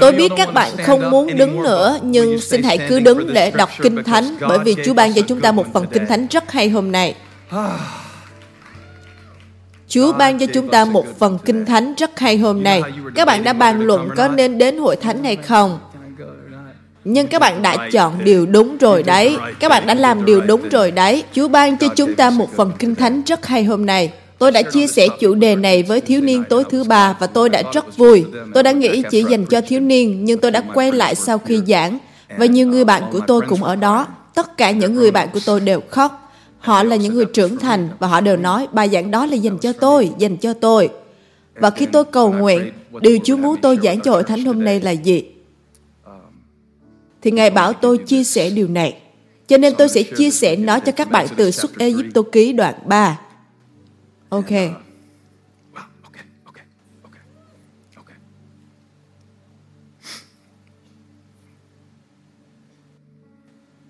Tôi biết các bạn không muốn đứng nữa, nhưng xin hãy cứ đứng để đọc Kinh Thánh, bởi vì Chúa ban cho chúng ta một phần Kinh Thánh rất hay hôm nay. Chúa ban cho chúng ta một phần Kinh Thánh rất hay hôm nay. Các bạn đã bàn luận có nên đến hội thánh hay không? Nhưng các bạn đã chọn điều đúng rồi đấy. Các bạn đã làm điều đúng rồi đấy. Chúa ban cho chúng ta một phần Kinh Thánh rất hay hôm nay. Tôi đã chia sẻ chủ đề này với thiếu niên tối thứ ba và tôi đã rất vui. Tôi đã nghĩ chỉ dành cho thiếu niên, nhưng tôi đã quay lại sau khi giảng. Và nhiều người bạn của tôi cũng ở đó. Tất cả những người bạn của tôi đều khóc. Họ là những người trưởng thành và họ đều nói bài giảng đó là dành cho tôi, dành cho tôi. Và khi tôi cầu nguyện, điều Chúa muốn tôi giảng cho hội thánh hôm nay là gì? Thì Ngài bảo tôi chia sẻ điều này. Cho nên tôi sẽ chia sẻ nó cho các bạn từ xuất Ê Ký đoạn 3. Ok.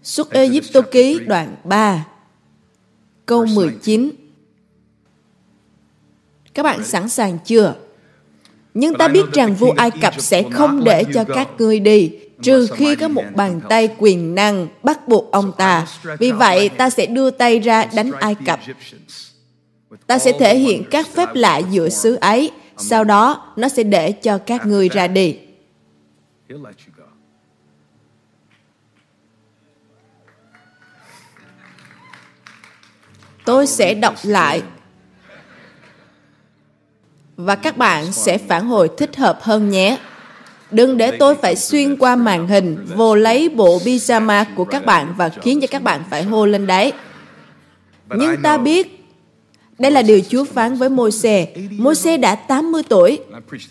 Xuất Ê Diếp Tô Ký đoạn 3 Câu 19 Các bạn sẵn sàng chưa? Nhưng ta biết rằng vua Ai Cập sẽ không để cho các ngươi đi, trừ khi có một bàn tay quyền năng bắt buộc ông ta. Vì vậy, ta sẽ đưa tay ra đánh Ai Cập. Ta sẽ thể hiện các phép lạ giữa xứ ấy, sau đó nó sẽ để cho các ngươi ra đi. Tôi sẽ đọc lại và các bạn sẽ phản hồi thích hợp hơn nhé. Đừng để tôi phải xuyên qua màn hình vô lấy bộ pyjama của các bạn và khiến cho các bạn phải hô lên đấy. Nhưng ta biết đây là điều Chúa phán với Môi-se. Môi-se đã 80 tuổi.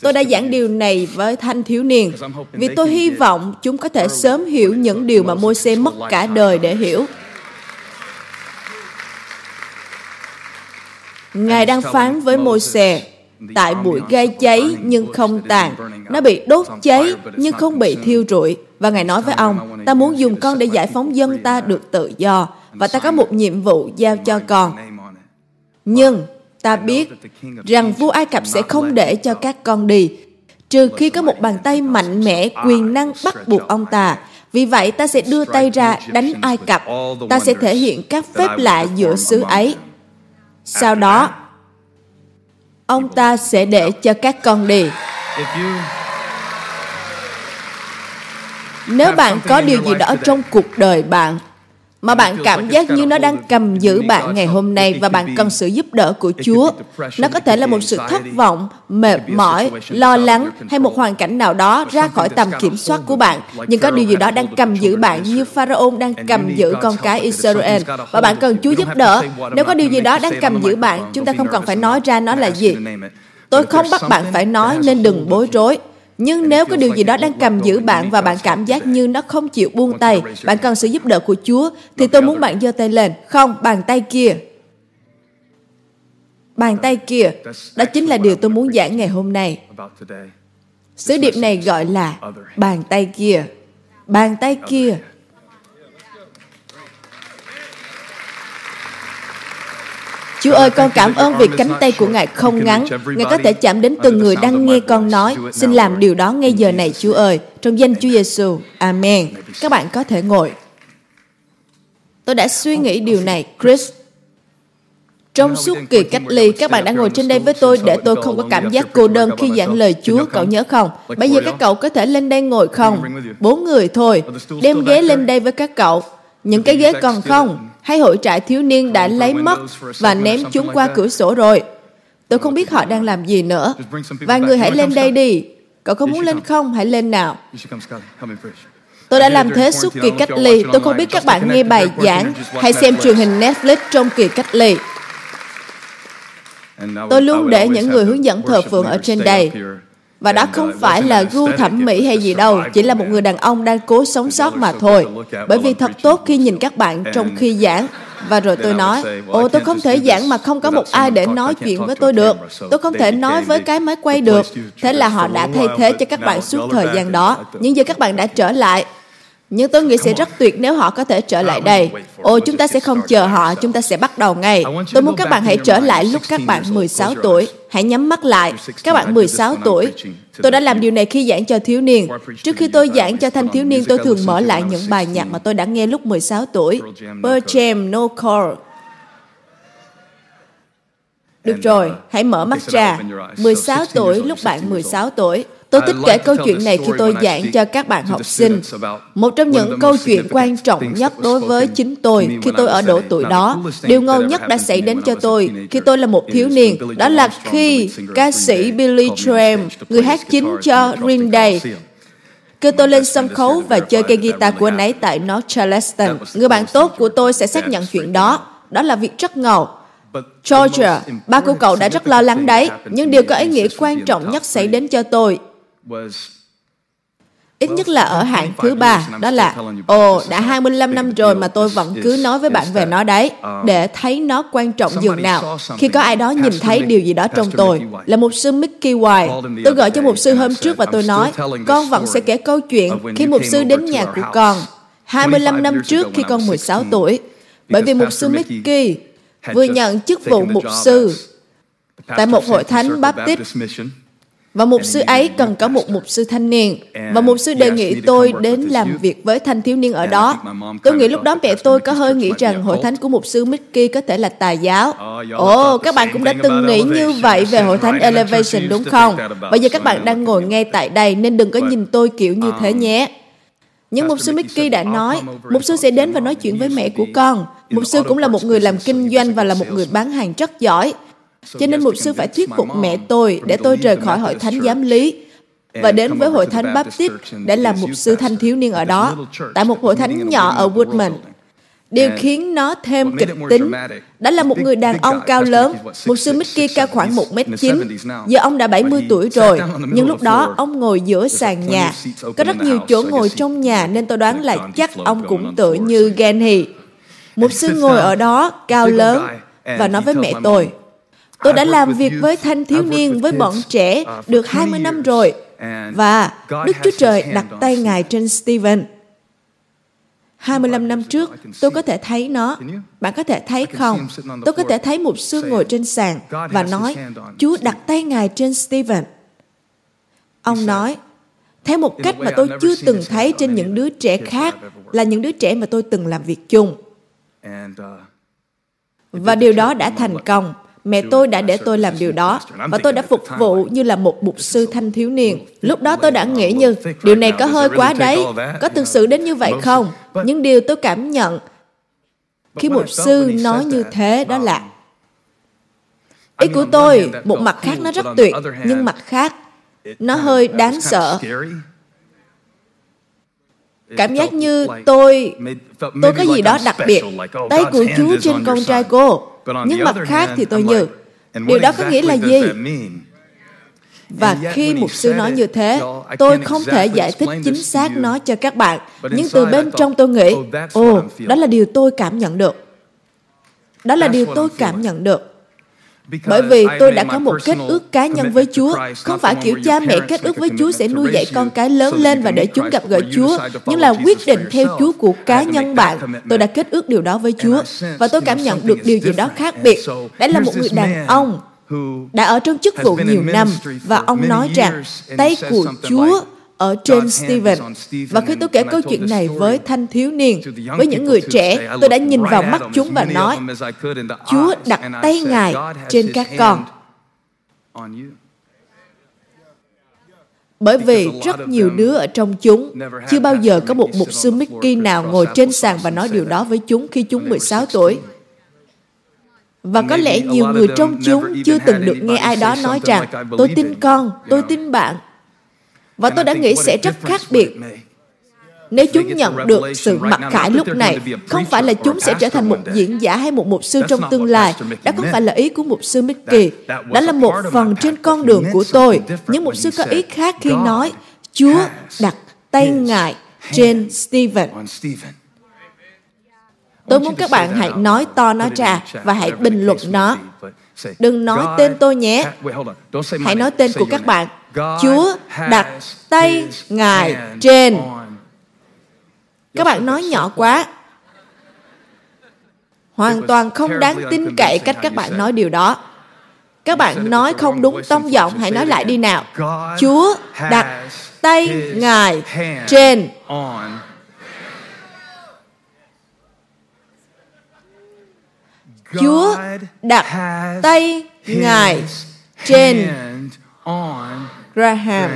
Tôi đã giảng điều này với thanh thiếu niên vì tôi hy vọng chúng có thể sớm hiểu những điều mà Môi-se mất cả đời để hiểu. Ngài đang phán với Môi-se tại bụi gai cháy nhưng không tàn. Nó bị đốt cháy nhưng không bị thiêu rụi. Và Ngài nói với ông, ta muốn dùng con để giải phóng dân ta được tự do. Và ta có một nhiệm vụ giao cho con. Nhưng ta biết rằng vua Ai Cập sẽ không để cho các con đi, trừ khi có một bàn tay mạnh mẽ quyền năng bắt buộc ông ta. Vì vậy ta sẽ đưa tay ra đánh Ai Cập. Ta sẽ thể hiện các phép lạ giữa xứ ấy. Sau đó, ông ta sẽ để cho các con đi. Nếu bạn có điều gì đó trong cuộc đời bạn mà bạn cảm giác như nó đang cầm giữ bạn ngày hôm nay và bạn cần sự giúp đỡ của Chúa. Nó có thể là một sự thất vọng, mệt mỏi, lo lắng hay một hoàn cảnh nào đó ra khỏi tầm kiểm soát của bạn. Nhưng có điều gì đó đang cầm giữ bạn như Pharaoh đang cầm giữ con cái Israel và bạn cần Chúa giúp đỡ. Nếu có điều gì đó đang cầm giữ bạn, chúng ta không cần phải nói ra nó là gì. Tôi không bắt bạn phải nói nên đừng bối rối. Nhưng nếu có điều gì đó đang cầm giữ bạn và bạn cảm giác như nó không chịu buông tay, bạn cần sự giúp đỡ của Chúa, thì tôi muốn bạn giơ tay lên. Không, bàn tay kia. Bàn tay kia, đó chính là điều tôi muốn giảng ngày hôm nay. Sứ điệp này gọi là bàn tay kia. Bàn tay kia Chúa ơi, con cảm ơn vì cánh tay của Ngài không ngắn. Ngài có thể chạm đến từng người đang nghe con nói. Xin làm điều đó ngay giờ này, Chúa ơi. Trong danh Chúa Giêsu. Amen. Các bạn có thể ngồi. Tôi đã suy nghĩ điều này, Chris. Trong suốt kỳ cách ly, các bạn đã ngồi trên đây với tôi để tôi không có cảm giác cô đơn khi giảng lời Chúa, cậu nhớ không? Bây giờ các cậu có thể lên đây ngồi không? Bốn người thôi. Đem ghế lên đây với các cậu. Những cái ghế còn không? hay hội trại thiếu niên đã lấy mất và ném chúng qua cửa sổ rồi. Tôi không biết họ đang làm gì nữa. Vài người hãy lên đây đi. Cậu có muốn lên không? Hãy lên nào. Tôi đã làm thế suốt kỳ cách ly. Tôi không biết các bạn nghe bài giảng hay xem truyền hình Netflix trong kỳ cách ly. Tôi luôn để những người hướng dẫn thờ phượng ở trên đây. Và đó không phải là gu thẩm mỹ hay gì đâu, chỉ là một người đàn ông đang cố sống sót mà thôi. Bởi vì thật tốt khi nhìn các bạn trong khi giảng. Và rồi tôi nói, ồ tôi không thể giảng mà không có một ai để nói chuyện với tôi được. Tôi không thể nói với cái máy quay được. Thế là họ đã thay thế cho các bạn suốt thời gian đó. Nhưng giờ các bạn đã trở lại. Nhưng tôi nghĩ sẽ rất tuyệt nếu họ có thể trở lại đây. Ồ, chúng ta sẽ không chờ họ, chúng ta sẽ bắt đầu ngay. Tôi muốn các bạn hãy trở lại lúc các bạn 16 tuổi. Hãy nhắm mắt lại. Các bạn 16 tuổi. Tôi đã làm điều này khi giảng cho thiếu niên. Trước khi tôi giảng cho thanh thiếu niên, tôi thường mở lại những bài nhạc mà tôi đã nghe lúc 16 tuổi. Pearl Jam, No Chord, được rồi, hãy mở mắt ra. 16 tuổi, lúc bạn 16 tuổi, Tôi thích kể câu chuyện này khi tôi giảng cho các bạn học sinh. Một trong những câu chuyện quan trọng nhất đối với chính tôi khi tôi ở độ tuổi đó, điều ngầu nhất đã xảy đến cho tôi khi tôi là một thiếu niên, đó là khi ca sĩ Billy Graham, người hát chính cho Green Day, kêu tôi lên sân khấu và chơi cây guitar của anh ấy tại North Charleston. Người bạn tốt của tôi sẽ xác nhận chuyện đó. Đó là việc rất ngầu. Georgia, ba của cậu đã rất lo lắng đấy, nhưng điều có ý nghĩa quan trọng nhất xảy đến cho tôi Ít nhất là ở hạng thứ ba, đó là Ồ, đã 25 năm rồi mà tôi vẫn cứ nói với bạn về nó đấy, để thấy nó quan trọng dường nào. Khi có ai đó nhìn thấy điều gì đó trong tôi, là mục sư Mickey White, tôi gọi cho mục sư hôm trước và tôi nói, con vẫn sẽ kể câu chuyện khi mục sư đến nhà của con, 25 năm trước khi con 16 tuổi. Bởi vì mục sư Mickey vừa nhận chức vụ mục sư tại một hội thánh Baptist và mục sư ấy cần có một mục sư thanh niên. Và mục sư đề nghị tôi đến làm việc với thanh thiếu niên ở đó. Tôi nghĩ lúc đó mẹ tôi có hơi nghĩ rằng hội thánh của mục sư Mickey có thể là tà giáo. Ồ, oh, các bạn cũng đã từng nghĩ như vậy về hội thánh Elevation đúng không? Bây giờ các bạn đang ngồi ngay tại đây nên đừng có nhìn tôi kiểu như thế nhé. Nhưng mục sư Mickey đã nói, mục sư sẽ đến và nói chuyện với mẹ của con. Mục sư cũng là một người làm kinh doanh và là một người bán hàng rất giỏi. Cho nên mục sư phải thuyết phục mẹ tôi để tôi rời khỏi hội thánh giám lý và đến với hội thánh Baptist để làm mục sư thanh thiếu niên ở đó, tại một hội thánh nhỏ ở Woodman. Điều khiến nó thêm kịch tính đó là một người đàn ông cao lớn, mục sư Mickey cao khoảng 1m9. Giờ ông đã 70 tuổi rồi, nhưng lúc đó ông ngồi giữa sàn nhà. Có rất nhiều chỗ ngồi trong nhà nên tôi đoán là chắc ông cũng tự như Genny. Mục sư ngồi ở đó, cao lớn, và nói với mẹ tôi, Tôi đã làm việc với thanh thiếu niên, với bọn trẻ được 20 năm rồi. Và Đức Chúa Trời đặt tay Ngài trên Stephen. 25 năm trước, tôi có thể thấy nó. Bạn có thể thấy không? Tôi có thể thấy một sư ngồi trên sàn và nói, Chúa đặt tay Ngài trên Stephen. Ông nói, theo một cách mà tôi chưa từng thấy trên những đứa trẻ khác là những đứa trẻ mà tôi từng làm việc chung. Và điều đó đã thành công Mẹ tôi đã để tôi làm điều đó và tôi đã phục vụ như là một mục sư thanh thiếu niên. Lúc đó tôi đã nghĩ như, điều này có hơi quá đấy, có thực sự đến như vậy không? Nhưng điều tôi cảm nhận khi mục sư nói như thế đó là Ý của tôi, một mặt khác nó rất tuyệt, nhưng mặt khác, nó hơi đáng sợ. Cảm giác như tôi, tôi có gì đó đặc biệt. Tay của Chúa trên con trai cô. Nhưng mặt khác thì tôi như, điều đó có nghĩa là gì? Và khi mục sư nói như thế, tôi không thể giải thích chính xác nó cho các bạn. Nhưng từ bên trong tôi nghĩ, ồ, đó là điều tôi cảm nhận được. Đó là điều tôi cảm nhận được. Bởi vì tôi đã có một kết ước cá nhân với Chúa, không phải kiểu cha mẹ kết ước với Chúa sẽ nuôi dạy con cái lớn lên và để chúng gặp gỡ Chúa, nhưng là quyết định theo Chúa của cá nhân bạn. Tôi đã kết ước điều đó với Chúa và tôi cảm nhận được điều gì đó khác biệt. Đấy là một người đàn ông đã ở trong chức vụ nhiều năm và ông nói rằng tay của Chúa ở trên Stephen. Và khi tôi kể câu chuyện này với thanh thiếu niên, với những người trẻ, tôi đã nhìn vào mắt chúng và nói, Chúa đặt tay Ngài trên các con. Bởi vì rất nhiều đứa ở trong chúng chưa bao giờ có một mục sư Mickey nào ngồi trên sàn và nói điều đó với chúng khi chúng 16 tuổi. Và có lẽ nhiều người trong chúng chưa từng được nghe ai đó nói rằng tôi tin con, tôi tin bạn, và tôi đã nghĩ sẽ rất khác biệt nếu chúng nhận được sự mặc khải lúc này, không phải là chúng sẽ trở thành một diễn giả hay một mục sư trong tương lai. Đó không phải là ý của mục sư Mickey. Đó là một phần trên con đường của tôi. Nhưng mục sư có ý khác khi nói, Chúa đặt tay Ngài trên Stephen. Tôi muốn các bạn hãy nói to nó ra và hãy bình luận nó. Đừng nói tên tôi nhé. Hãy nói tên của các bạn. Chúa đặt tay Ngài trên. Các bạn nói nhỏ quá. Hoàn toàn không đáng tin cậy cách các bạn nói điều đó. Các bạn nói không đúng tông giọng, hãy nói lại đi nào. Chúa đặt tay Ngài trên Chúa đặt tay Ngài trên Graham.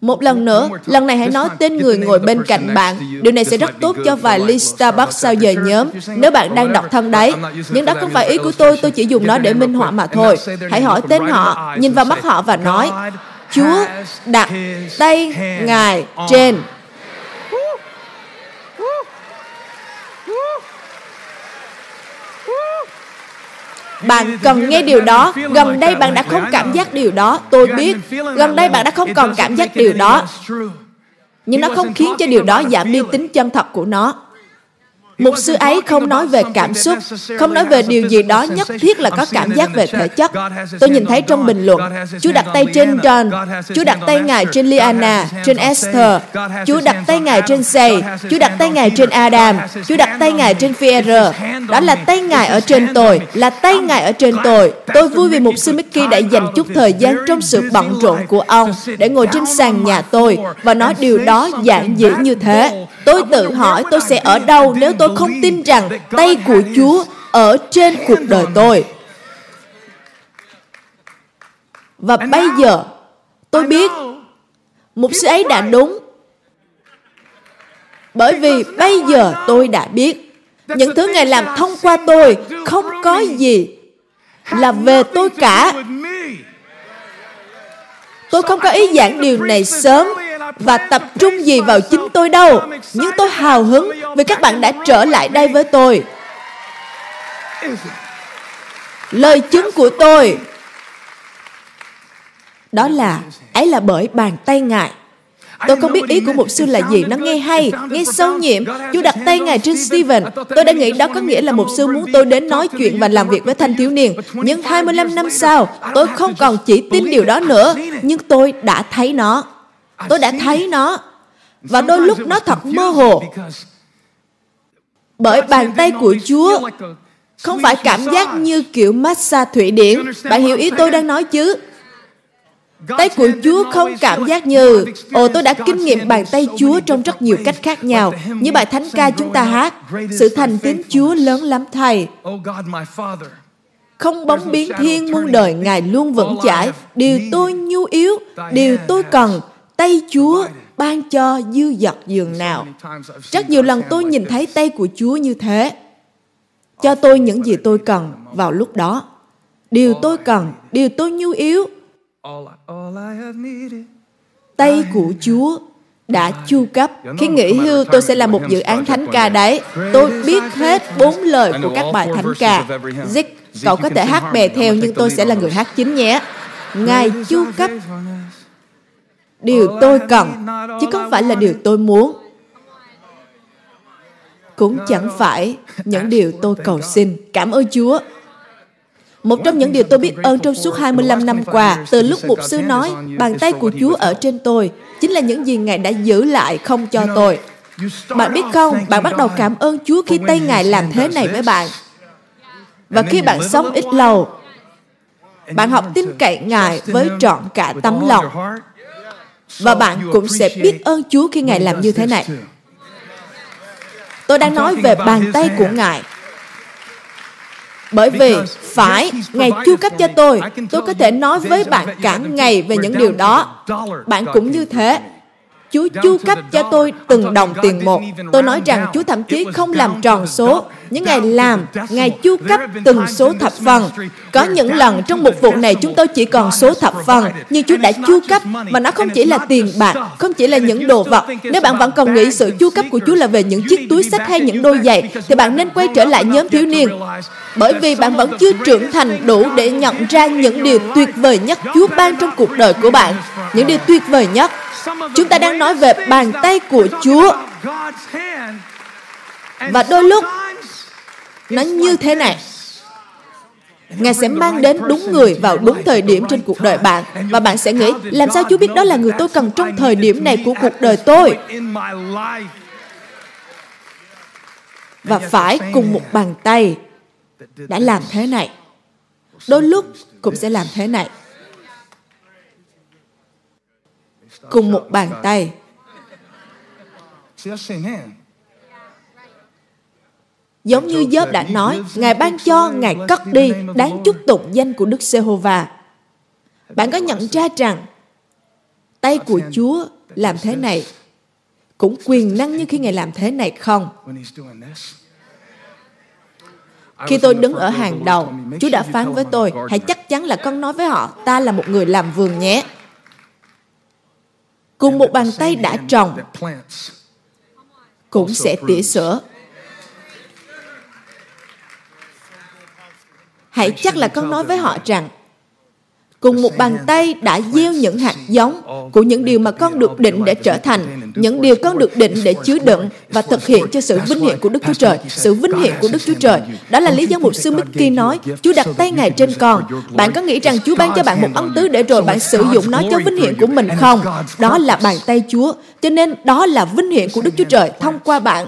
Một lần nữa, lần này hãy nói tên người ngồi bên cạnh bạn. Điều này sẽ rất tốt cho vài ly Starbucks sau giờ nhóm nếu bạn đang đọc thân đấy. Nhưng đó không phải ý của tôi, tôi chỉ dùng nó để minh họa mà thôi. Hãy hỏi tên họ, nhìn vào mắt họ và nói, Chúa đặt tay Ngài trên Bạn cần nghe điều đó. Gần đây bạn đã không cảm giác điều đó. Tôi biết. Gần đây bạn đã không còn cảm giác điều đó. Nhưng nó không khiến cho điều đó giảm đi tính chân thật của nó. Mục sư ấy không nói về cảm xúc, không nói về điều gì đó nhất thiết là có cảm giác về thể chất. Tôi nhìn thấy trong bình luận, Chúa đặt tay trên John, Chúa đặt tay Ngài trên Liana, trên Esther, Chúa đặt tay Ngài trên Say, Chúa đặt tay Ngài trên Adam, Chúa đặt tay Ngài trên Pierre. Đó là tay Ngài ở trên tôi, là tay Ngài ở trên tôi. Tôi vui vì mục sư Mickey đã dành chút thời gian trong sự bận rộn của ông để ngồi trên sàn nhà tôi. và nói điều đó giản dĩ như thế. Tôi tự hỏi tôi sẽ ở đâu nếu tôi không tin rằng tay của Chúa ở trên cuộc đời tôi. Và bây giờ tôi biết mục sư ấy đã đúng. Bởi vì bây giờ tôi đã biết những thứ Ngài làm thông qua tôi không có gì là về tôi cả. Tôi không có ý giảng điều này sớm và tập trung gì vào chính tôi đâu. Nhưng tôi hào hứng vì các bạn đã trở lại đây với tôi. Lời chứng của tôi đó là ấy là bởi bàn tay ngài Tôi không biết ý của mục sư là gì, nó nghe hay, nghe sâu nhiệm. Chúa đặt tay Ngài trên Stephen. Tôi đã nghĩ đó có nghĩa là mục sư muốn tôi đến nói chuyện và làm việc với thanh thiếu niên. Nhưng 25 năm sau, tôi không còn chỉ tin điều đó nữa, nhưng tôi đã thấy nó. Tôi đã thấy nó. Và đôi lúc nó thật mơ hồ. Bởi bàn tay của Chúa không phải cảm giác như kiểu massage thủy điển. Bạn hiểu ý tôi đang nói chứ? Tay của Chúa không cảm giác như Ồ tôi đã kinh nghiệm bàn tay Chúa trong rất nhiều cách khác nhau. Như bài thánh ca chúng ta hát Sự thành tín Chúa lớn lắm thầy. Không bóng biến thiên muôn đời Ngài luôn vững chãi. Điều tôi nhu yếu Điều tôi cần Tay Chúa ban cho dư dật giường nào Rất nhiều lần tôi nhìn thấy tay của Chúa như thế Cho tôi những gì tôi cần vào lúc đó Điều tôi cần Điều tôi nhu yếu Tay của Chúa đã chu cấp. Khi nghỉ hưu, tôi sẽ làm một dự án thánh ca đấy. Tôi biết hết bốn lời của các bài thánh ca. Zick, cậu có thể hát bè theo nhưng tôi sẽ là người hát chính nhé. Ngài chu cấp điều tôi cần, chứ không phải là điều tôi muốn. Cũng chẳng phải những điều tôi cầu xin. Cảm ơn Chúa. Một trong những điều tôi biết ơn trong suốt 25 năm qua, từ lúc mục sư nói, bàn tay của Chúa ở trên tôi, chính là những gì Ngài đã giữ lại không cho tôi. Bạn biết không, bạn bắt đầu cảm ơn Chúa khi tay Ngài làm thế này với bạn. Và khi bạn sống ít lâu, bạn học tin cậy Ngài với trọn cả tấm lòng. Và bạn cũng sẽ biết ơn Chúa khi Ngài làm như thế này. Tôi đang nói về bàn tay của Ngài. Bởi vì phải Ngài chu cấp cho tôi, tôi có thể nói với bạn cả ngày về những điều đó. Bạn cũng như thế. Chúa chu cấp cho tôi từng đồng tiền một. Tôi nói rằng Chúa thậm chí không làm tròn số. Những Ngài làm, Ngài chu cấp từng số thập phần. Có những lần trong một vụ này chúng tôi chỉ còn số thập phần, nhưng Chúa đã chu cấp, mà nó không chỉ là tiền bạc, không chỉ là những đồ vật. Nếu bạn vẫn còn nghĩ sự chu cấp của Chúa là về những chiếc túi sách hay những đôi giày, thì bạn nên quay trở lại nhóm thiếu niên. Bởi vì bạn vẫn chưa trưởng thành đủ để nhận ra những điều tuyệt vời nhất Chúa ban trong cuộc đời của bạn. Những điều tuyệt vời nhất Chúng ta đang nói về bàn tay của Chúa. Và đôi lúc, nó như thế này. Ngài sẽ mang đến đúng người vào đúng thời điểm trên cuộc đời bạn và bạn sẽ nghĩ, làm sao Chúa biết đó là người tôi cần trong thời điểm này của cuộc đời tôi. và phải cùng một bàn tay đã làm thế này. Đôi lúc cũng sẽ làm thế này. Cùng một bàn tay. Giống như Giớp đã nói, Ngài ban cho, Ngài cất đi, đáng chúc tụng danh của Đức Giê-hô-va. Bạn có nhận ra rằng tay của Chúa làm thế này cũng quyền năng như khi Ngài làm thế này không? Khi tôi đứng ở hàng đầu, Chúa đã phán với tôi, hãy chắc chắn là con nói với họ, ta là một người làm vườn nhé. Cùng một bàn tay đã trồng, cũng sẽ tỉa sữa. Hãy chắc là con nói với họ rằng cùng một bàn tay đã gieo những hạt giống của những điều mà con được định để trở thành, những điều con được định để chứa đựng và thực hiện cho sự vinh hiển của Đức Chúa Trời, sự vinh hiển của Đức Chúa Trời. Đó là lý do mục sư Mickey nói, Chúa đặt tay Ngài trên con. Bạn có nghĩ rằng Chúa ban cho bạn một ân tứ để rồi bạn sử dụng nó cho vinh hiển của mình không? Đó là bàn tay Chúa. Cho nên đó là vinh hiển của Đức Chúa Trời thông qua bạn.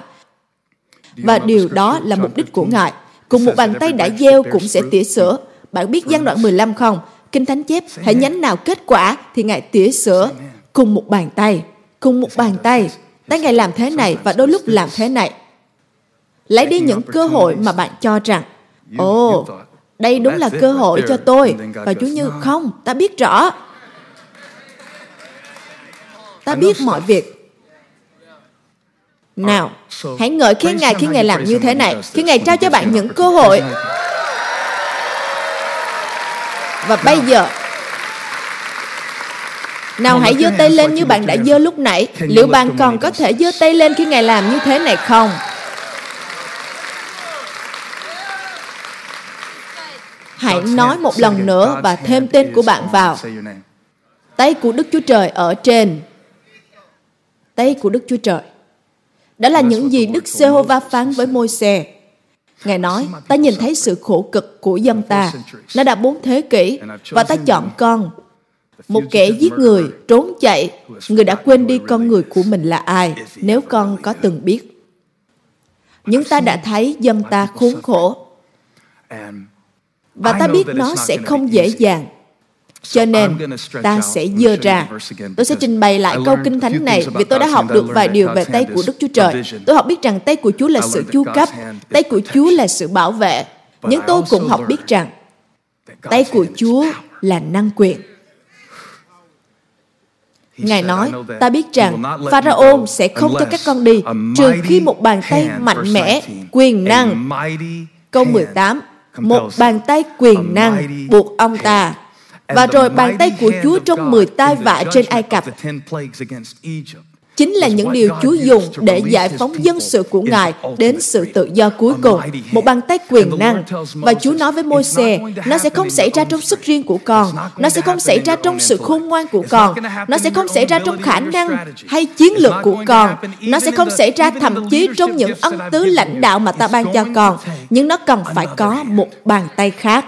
Và điều đó là mục đích của Ngài. Cùng một bàn tay đã gieo cũng sẽ tỉa sữa. Bạn biết gian đoạn 15 không? Kinh Thánh chép, hãy nhánh nào kết quả thì Ngài tỉa sữa cùng một bàn tay, cùng một bàn tay. Tay Ngài làm thế này và đôi lúc làm thế này. Lấy đi những cơ hội mà bạn cho rằng, ồ, oh, đây đúng là cơ hội cho tôi. Và Chúa Như, không, ta biết rõ. Ta biết mọi việc. Nào, hãy ngợi khen Ngài khi Ngài làm như thế này, khi Ngài trao cho bạn những cơ hội và bây giờ nào hãy giơ tay lên như bạn đã giơ lúc nãy. Liệu bạn còn có thể giơ tay lên khi Ngài làm như thế này không? Hãy nói một lần nữa và thêm tên của bạn vào. Tay của Đức Chúa Trời ở trên. Tay của Đức Chúa Trời. Đó là những gì Đức Giê-hô-va phán với Môi-se. Ngài nói, ta nhìn thấy sự khổ cực của dân ta. Nó đã bốn thế kỷ và ta chọn con. Một kẻ giết người, trốn chạy, người đã quên đi con người của mình là ai, nếu con có từng biết. Nhưng ta đã thấy dân ta khốn khổ. Và ta biết nó sẽ không dễ dàng cho nên, ta sẽ dơ ra. Tôi sẽ trình bày lại câu kinh thánh này vì tôi đã học được vài điều về tay của Đức Chúa Trời. Tôi học biết rằng tay của Chúa là sự chu cấp, tay của Chúa là sự bảo vệ. Nhưng tôi cũng học biết rằng tay của Chúa là năng quyền. Ngài nói, ta biết rằng Pharaoh sẽ không cho các con đi trừ khi một bàn tay mạnh mẽ, quyền năng. Câu 18, một bàn tay quyền năng buộc ông ta và rồi bàn tay của Chúa trong 10 tai vạ trên Ai Cập chính là những điều Chúa dùng để giải phóng dân sự của Ngài đến sự tự do cuối cùng. Một bàn tay quyền năng. Và Chúa nói với môi xe, nó sẽ không xảy ra trong sức riêng của con. Nó sẽ không xảy ra trong sự khôn ngoan của con. Nó sẽ không xảy ra trong khả năng hay chiến lược của con. Nó sẽ không xảy ra thậm chí trong những ân tứ lãnh đạo mà ta ban cho con. Nhưng nó cần phải có một bàn tay khác.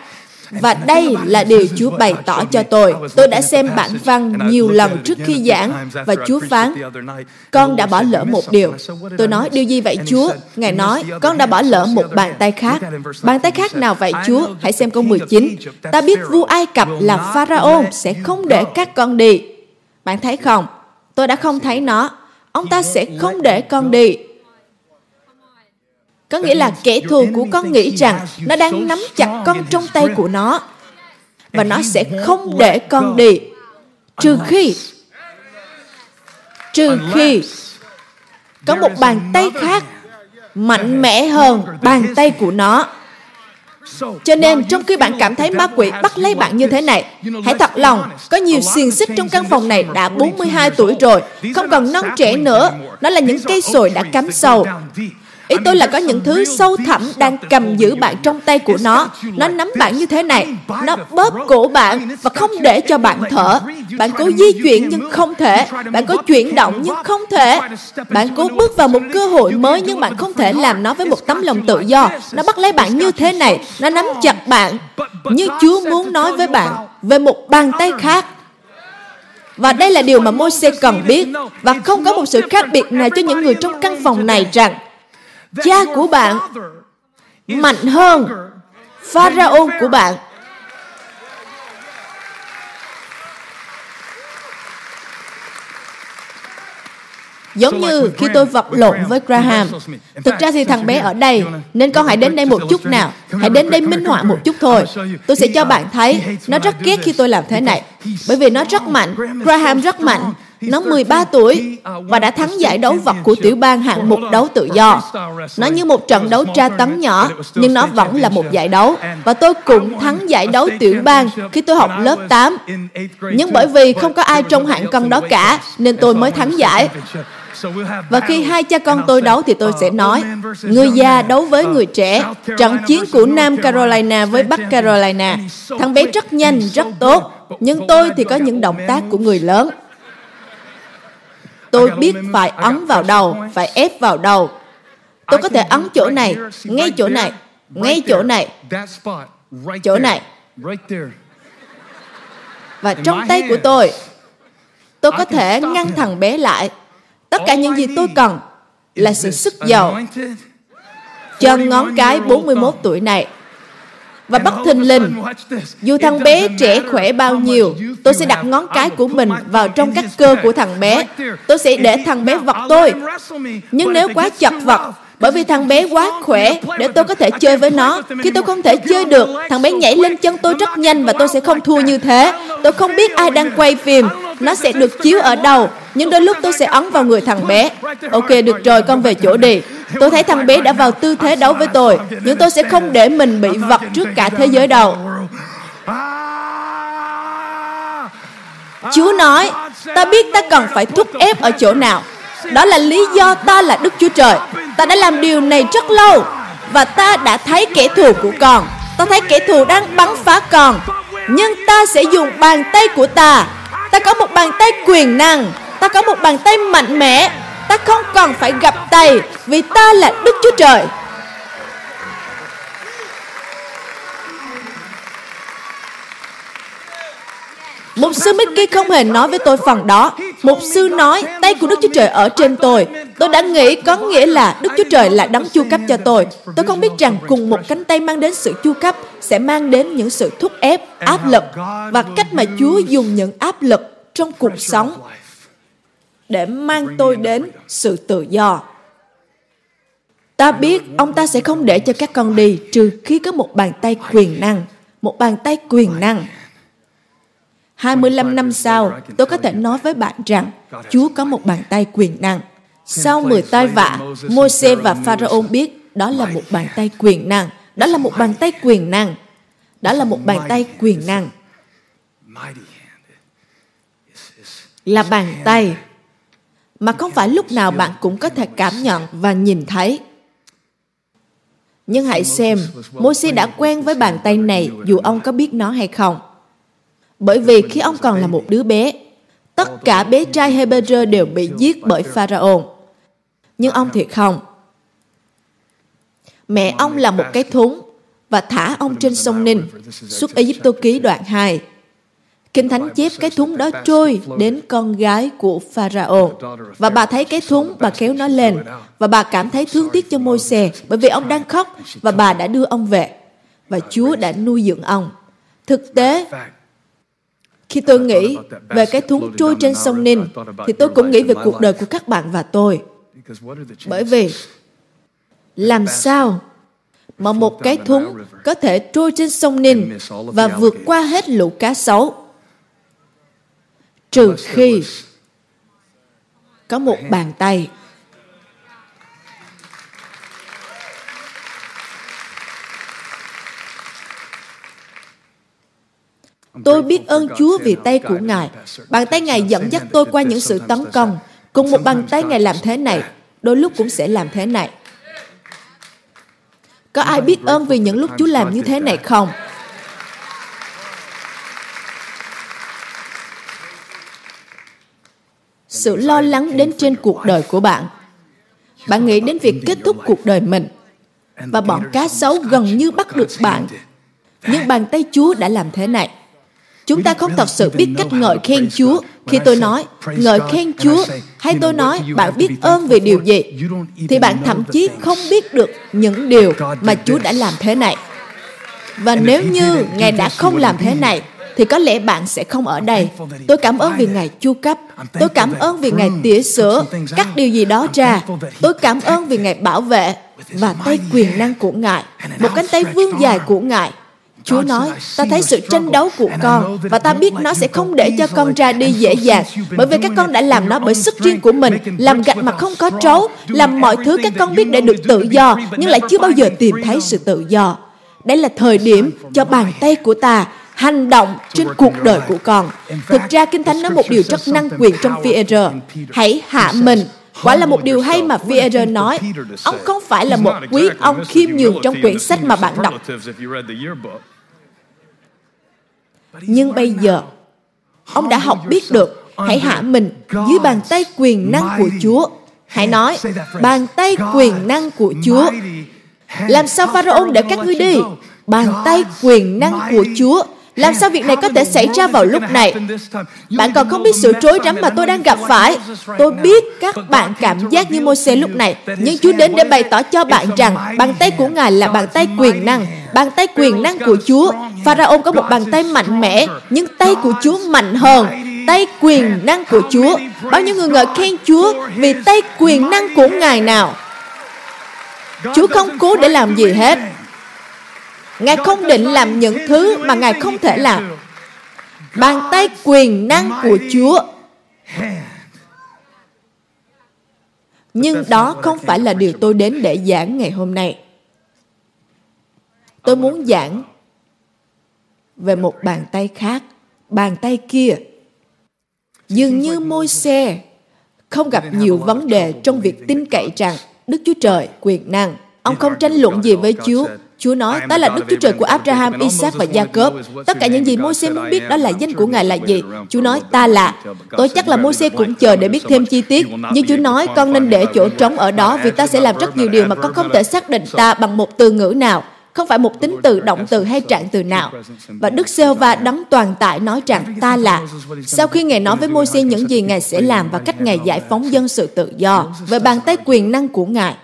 Và đây là điều Chúa bày tỏ cho tôi. Tôi đã xem bản văn nhiều lần trước khi giảng và Chúa phán, con đã bỏ lỡ một điều. Tôi nói, điều gì vậy Chúa? Ngài nói, con đã bỏ lỡ một bàn tay khác. Bàn tay khác nào vậy Chúa? Hãy xem câu 19. Ta biết vua Ai Cập là Pharaoh sẽ không để các con đi. Bạn thấy không? Tôi đã không thấy nó. Ông ta sẽ không để con đi. Có nghĩa là kẻ thù của con nghĩ rằng nó đang nắm chặt con trong tay của nó và nó sẽ không để con đi. Trừ khi trừ khi có một bàn tay khác mạnh mẽ hơn bàn tay của nó. Cho nên trong khi bạn cảm thấy ma quỷ bắt lấy bạn như thế này, hãy thật lòng, có nhiều xiềng xích trong căn phòng này đã 42 tuổi rồi, không còn non trẻ nữa. Đó là những cây sồi đã cắm sâu. Ý tôi là có những thứ sâu thẳm đang cầm giữ bạn trong tay của nó. Nó nắm bạn như thế này. Nó bóp cổ bạn và không để cho bạn thở. Bạn cố di chuyển nhưng không thể. Bạn cố chuyển động nhưng không thể. Bạn cố bước vào một cơ hội mới nhưng bạn không thể làm nó với một tấm lòng tự do. Nó bắt lấy bạn như thế này. Nó nắm chặt bạn. Như Chúa muốn nói với bạn về một bàn tay khác và đây là điều mà Môi-se cần biết và không có một sự khác biệt nào cho những người trong căn phòng này rằng cha của bạn mạnh hơn Pharaoh của bạn. Giống như khi tôi vật lộn với Graham. Thực ra thì thằng bé ở đây, nên con hãy đến đây một chút nào. Hãy đến đây minh họa một chút thôi. Tôi sẽ cho bạn thấy, nó rất ghét khi tôi làm thế này. Bởi vì nó rất mạnh. Graham rất mạnh. Nó 13 tuổi và đã thắng giải đấu vật của tiểu bang hạng mục đấu tự do. Nó như một trận đấu tra tấn nhỏ, nhưng nó vẫn là một giải đấu. Và tôi cũng thắng giải đấu tiểu bang khi tôi học lớp 8. Nhưng bởi vì không có ai trong hạng cân đó cả, nên tôi mới thắng giải. Và khi hai cha con tôi đấu thì tôi sẽ nói, người già đấu với người trẻ, trận chiến của Nam Carolina với Bắc Carolina. Thằng bé rất nhanh, rất tốt, nhưng tôi thì có những động tác của người lớn. Tôi biết phải ấn vào đầu, phải ép vào đầu. Tôi có thể ấn chỗ này, ngay chỗ này, ngay chỗ này, chỗ này. Và trong tay của tôi, tôi có thể ngăn thằng bé lại. Tất cả những gì tôi cần là sự sức giàu chân ngón cái 41 tuổi này và bất thình lình, dù thằng bé trẻ khỏe bao nhiêu, tôi sẽ đặt ngón cái của mình vào trong các cơ của thằng bé. Tôi sẽ để thằng bé vật tôi. Nhưng nếu quá chật vật, bởi vì thằng bé quá khỏe để tôi có thể chơi với nó. Khi tôi không thể chơi được, thằng bé nhảy lên chân tôi rất nhanh và tôi sẽ không thua như thế. Tôi không biết ai đang quay phim, nó sẽ được chiếu ở đâu, nhưng đôi lúc tôi sẽ ấn vào người thằng bé. Ok, được rồi, con về chỗ đi. Tôi thấy thằng bé đã vào tư thế đấu với tôi, nhưng tôi sẽ không để mình bị vật trước cả thế giới đâu. Chúa nói, ta biết ta cần phải thúc ép ở chỗ nào. Đó là lý do ta là Đức Chúa Trời. Ta đã làm điều này rất lâu và ta đã thấy kẻ thù của con. Ta thấy kẻ thù đang bắn phá con. Nhưng ta sẽ dùng bàn tay của ta. Ta có một bàn tay quyền năng. Ta có một bàn tay mạnh mẽ ta không còn phải gặp tay vì ta là Đức Chúa Trời. Mục sư Mickey không hề nói với tôi phần đó. Mục sư nói, tay của Đức Chúa Trời ở trên tôi. Tôi đã nghĩ có nghĩa là Đức Chúa Trời là đấng chu cấp cho tôi. Tôi không biết rằng cùng một cánh tay mang đến sự chu cấp sẽ mang đến những sự thúc ép, áp lực và cách mà Chúa dùng những áp lực trong cuộc sống để mang tôi đến sự tự do. Ta biết ông ta sẽ không để cho các con đi trừ khi có một bàn tay quyền năng. Một bàn tay quyền năng. 25 năm sau, tôi có thể nói với bạn rằng Chúa có một bàn tay quyền năng. Sau 10 tai vạ, Môi-se và Pharaoh biết đó là một bàn tay quyền năng. Đó là một bàn tay quyền năng. Đó là một bàn tay quyền năng. Là bàn tay mà không phải lúc nào bạn cũng có thể cảm nhận và nhìn thấy. Nhưng hãy xem, Moses đã quen với bàn tay này dù ông có biết nó hay không. Bởi vì khi ông còn là một đứa bé, tất cả bé trai Hebrew đều bị giết bởi Pharaoh. Nhưng ông thì không. Mẹ ông là một cái thúng và thả ông trên sông Ninh, xuất Egypto ký đoạn 2. Kinh Thánh chép cái thúng đó trôi đến con gái của Pharaoh. Và bà thấy cái thúng, bà kéo nó lên. Và bà cảm thấy thương tiếc cho môi xe bởi vì ông đang khóc và bà đã đưa ông về. Và Chúa đã nuôi dưỡng ông. Thực tế, khi tôi nghĩ về cái thúng trôi trên sông Ninh, thì tôi cũng nghĩ về cuộc đời của các bạn và tôi. Bởi vì, làm sao mà một cái thúng có thể trôi trên sông Ninh và vượt qua hết lũ cá sấu trừ khi có một bàn tay Tôi biết ơn Chúa vì tay của Ngài. Bàn tay Ngài dẫn dắt tôi qua những sự tấn công. Cùng một bàn tay Ngài làm thế này, đôi lúc cũng sẽ làm thế này. Có ai biết ơn vì những lúc Chúa làm như thế này không? Sự lo lắng đến trên cuộc đời của bạn. Bạn nghĩ đến việc kết thúc cuộc đời mình, và bọn cá sấu gần như bắt được bạn. Nhưng bàn tay chúa đã làm thế này. Chúng ta không thật sự biết cách ngợi khen chúa Khi tôi nói ngợi khen Chúa hay tôi nói bạn biết ơn về điều gì? Thì bạn thậm chí không biết được những điều mà Chúa đã làm thế này. Và nếu như Ngài đã không làm thế này thì có lẽ bạn sẽ không ở đây. Tôi cảm ơn vì Ngài chu cấp. Tôi cảm ơn vì Ngài tỉa sửa, cắt điều gì đó ra. Tôi cảm ơn vì Ngài bảo vệ và tay quyền năng của Ngài, một cánh tay vương dài của Ngài. Chúa nói, ta thấy sự tranh đấu của con và ta biết nó sẽ không để cho con ra đi dễ dàng bởi vì các con đã làm nó bởi sức riêng của mình, làm gạch mà không có trấu, làm mọi thứ các con biết để được tự do nhưng lại chưa bao giờ tìm thấy sự tự do. Đây là thời điểm cho bàn tay của ta hành động trên cuộc đời của con. Thực ra Kinh Thánh nói một điều rất năng quyền trong Phi-e-rơ. Hãy hạ mình Quả là một điều hay mà Pierre nói. Ông không phải là một quý ông khiêm nhường trong quyển sách mà bạn đọc. Nhưng bây giờ, ông đã học biết được hãy hạ mình dưới bàn tay quyền năng của Chúa. Hãy nói, bàn tay quyền năng của Chúa. Làm sao Pharaoh để các ngươi đi? Bàn tay quyền năng của Chúa làm sao việc này có thể xảy ra vào lúc này? Bạn còn không biết sự rối rắm mà tôi đang gặp phải. Tôi biết các bạn cảm giác như Môi-se lúc này, nhưng Chúa đến để bày tỏ cho bạn rằng bàn tay của Ngài là bàn tay quyền năng, bàn tay quyền năng của Chúa. Pharaoh có một bàn tay mạnh mẽ, nhưng tay của Chúa mạnh hơn tay quyền năng của Chúa. Bao nhiêu người ngợi khen Chúa vì tay quyền năng của Ngài nào? Chúa không cố để làm gì hết. Ngài không định làm những thứ mà Ngài không thể làm. Bàn tay quyền năng của Chúa. Nhưng đó không phải là điều tôi đến để giảng ngày hôm nay. Tôi muốn giảng về một bàn tay khác. Bàn tay kia. Dường như môi xe không gặp nhiều vấn đề trong việc tin cậy rằng Đức Chúa Trời quyền năng. Ông không tranh luận gì với Chúa Chúa nói, ta là Đức Chúa Trời của Abraham, Isaac và Jacob. Tất cả những gì Môi-se muốn biết đó là danh của Ngài là gì. Chúa nói, ta là. Tôi chắc là Môi-se cũng chờ để biết thêm chi tiết. Nhưng Chúa nói, con nên để chỗ trống ở đó vì ta sẽ làm rất nhiều điều mà con không thể xác định ta bằng một từ ngữ nào không phải một tính từ, động từ hay trạng từ nào. Và Đức giê va đấng toàn tại nói rằng ta là. Sau khi Ngài nói với Môi-se những gì Ngài sẽ làm và cách Ngài giải phóng dân sự tự do về bàn tay quyền năng của Ngài,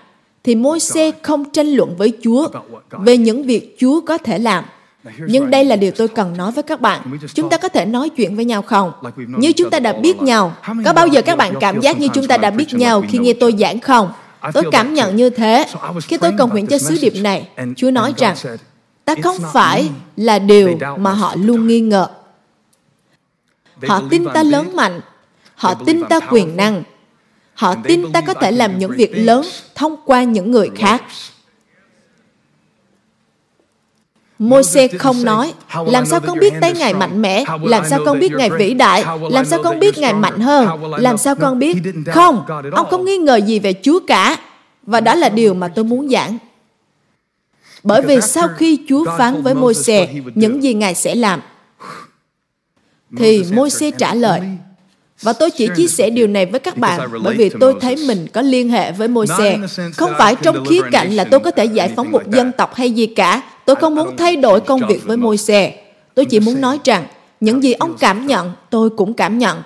thì môi xe không tranh luận với Chúa về những việc Chúa có thể làm. Nhưng đây là điều tôi cần nói với các bạn. Chúng ta có thể nói chuyện với nhau không? Như chúng ta đã biết nhau. Có bao giờ các bạn cảm giác như chúng ta đã biết nhau khi nghe tôi giảng không? Tôi cảm nhận như thế. Khi tôi cầu nguyện cho sứ điệp này, Chúa nói rằng, ta không phải là điều mà họ luôn nghi ngờ. Họ tin ta lớn mạnh. Họ tin ta quyền năng. Họ tin ta có thể làm những việc lớn thông qua những người khác. Môi-se không nói, làm sao con biết tay Ngài mạnh mẽ, làm sao con biết Ngài vĩ đại, làm sao con biết Ngài mạnh hơn, làm sao con biết. Không, ông không nghi ngờ gì về Chúa cả. Và đó là điều mà tôi muốn giảng. Bởi vì sau khi Chúa phán với Môi-se những gì Ngài sẽ làm, thì Môi-se trả lời, và tôi chỉ chia sẻ điều này với các bạn bởi vì tôi thấy mình có liên hệ với Môi-se. Không phải trong khía cạnh là tôi có thể giải phóng một dân tộc hay gì cả. Tôi không muốn thay đổi công việc với Môi-se. Tôi chỉ muốn nói rằng những gì ông cảm nhận, tôi cũng cảm nhận.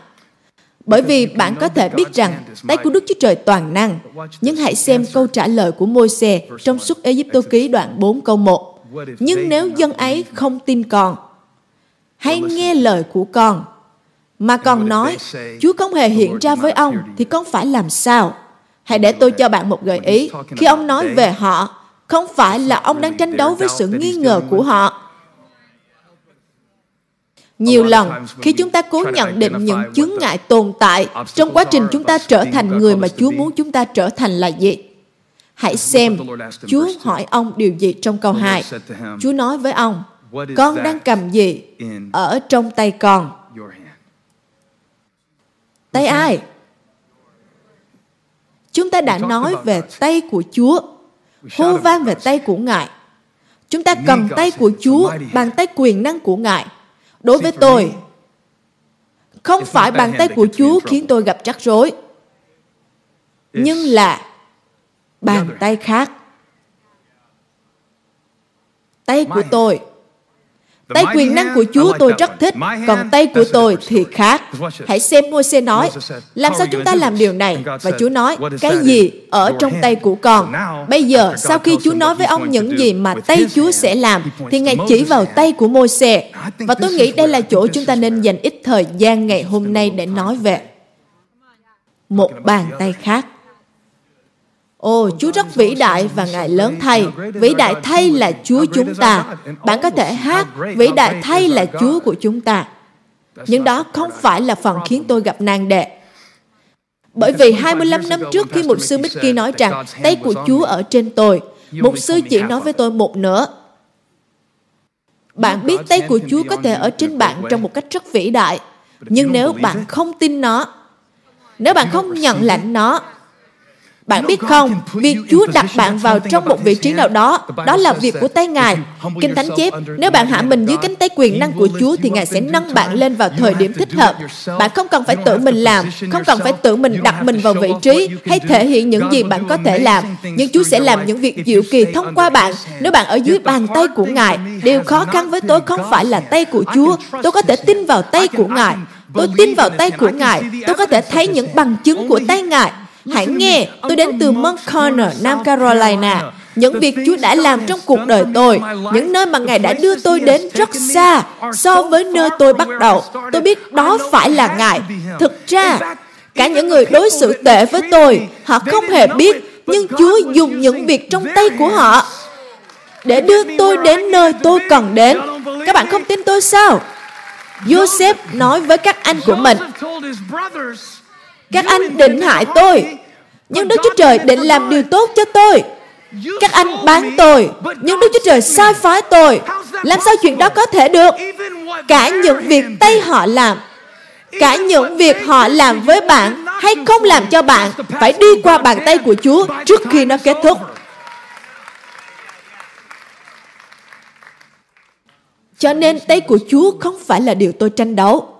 Bởi vì bạn có thể biết rằng tay của Đức Chúa Trời toàn năng. Nhưng hãy xem câu trả lời của Môi-se trong suốt Ê Dípto ký đoạn 4 câu 1. Nhưng nếu dân ấy không tin con, hay nghe lời của con, mà còn nói Chúa không hề hiện ra với ông thì con phải làm sao? Hãy để tôi cho bạn một gợi ý. Khi ông nói về họ, không phải là ông đang tranh đấu với sự nghi ngờ của họ. Nhiều lần, khi chúng ta cố nhận định những chướng ngại tồn tại trong quá trình chúng ta trở thành người mà Chúa muốn chúng ta trở thành là gì? Hãy xem, Chúa hỏi ông điều gì trong câu 2. Chúa nói với ông, con đang cầm gì ở trong tay con? Tay ai? Chúng ta đã nói về tay của Chúa, hô vang về tay của Ngài. Chúng ta cầm tay của Chúa, bàn tay quyền năng của Ngài. Đối với tôi, không phải bàn tay của Chúa khiến tôi gặp rắc rối, nhưng là bàn tay khác. Tay của tôi, Tay quyền năng của Chúa tôi rất thích, còn tay của tôi thì khác. Hãy xem Môi-se nói, làm sao chúng ta làm điều này? Và Chúa nói, cái gì ở trong tay của con? Bây giờ, sau khi Chúa nói với ông những gì mà tay Chúa sẽ làm, thì Ngài chỉ vào tay của Môi-se. Và tôi nghĩ đây là chỗ chúng ta nên dành ít thời gian ngày hôm nay để nói về. Một bàn tay khác. Ồ, Chúa rất vĩ đại và Ngài lớn thay. Vĩ đại thay là Chúa chúng ta. Bạn có thể hát, vĩ đại thay là Chúa của chúng ta. Nhưng đó không phải là phần khiến tôi gặp nan đề. Bởi vì 25 năm trước khi một sư Mickey nói rằng tay của Chúa ở trên tôi, một sư chỉ nói với tôi một nửa. Bạn biết tay của Chúa có thể ở trên bạn trong một cách rất vĩ đại. Nhưng nếu bạn không tin nó, nếu bạn không nhận lãnh nó, bạn biết không, việc Chúa đặt bạn vào trong một vị trí nào đó, đó là việc của tay Ngài. Kinh Thánh chép, nếu bạn hạ mình dưới cánh tay quyền năng của Chúa thì Ngài sẽ nâng bạn lên vào thời điểm thích hợp. Bạn không cần phải tự mình làm, không cần phải tự mình đặt mình vào vị trí hay thể hiện những gì bạn có thể làm. Nhưng Chúa sẽ làm những việc diệu kỳ thông qua bạn nếu bạn ở dưới bàn tay của Ngài. Điều khó khăn với tôi không phải là tay của Chúa. Tôi có thể tin vào tay của Ngài. Tôi tin vào tay của Ngài. Tôi có thể thấy những bằng chứng của tay Ngài. Hãy nghe, tôi đến từ Mount Corner, Nam Carolina. Những việc Chúa đã làm trong cuộc đời tôi, những nơi mà Ngài đã đưa tôi đến rất xa so với nơi tôi bắt đầu. Tôi biết đó phải là Ngài. Thực ra, cả những người đối xử tệ với tôi, họ không hề biết, nhưng Chúa dùng những việc trong tay của họ để đưa tôi đến nơi tôi cần đến. Các bạn không tin tôi sao? Joseph nói với các anh của mình, các anh định hại tôi, nhưng Đức Chúa Trời định làm điều tốt cho tôi. Các anh bán tôi, nhưng Đức Chúa Trời sai phái tôi. Làm sao chuyện đó có thể được? Cả những việc tay họ làm, cả những việc họ làm với bạn hay không làm cho bạn phải đi qua bàn tay của Chúa trước khi nó kết thúc. Cho nên tay của Chúa không phải là điều tôi tranh đấu,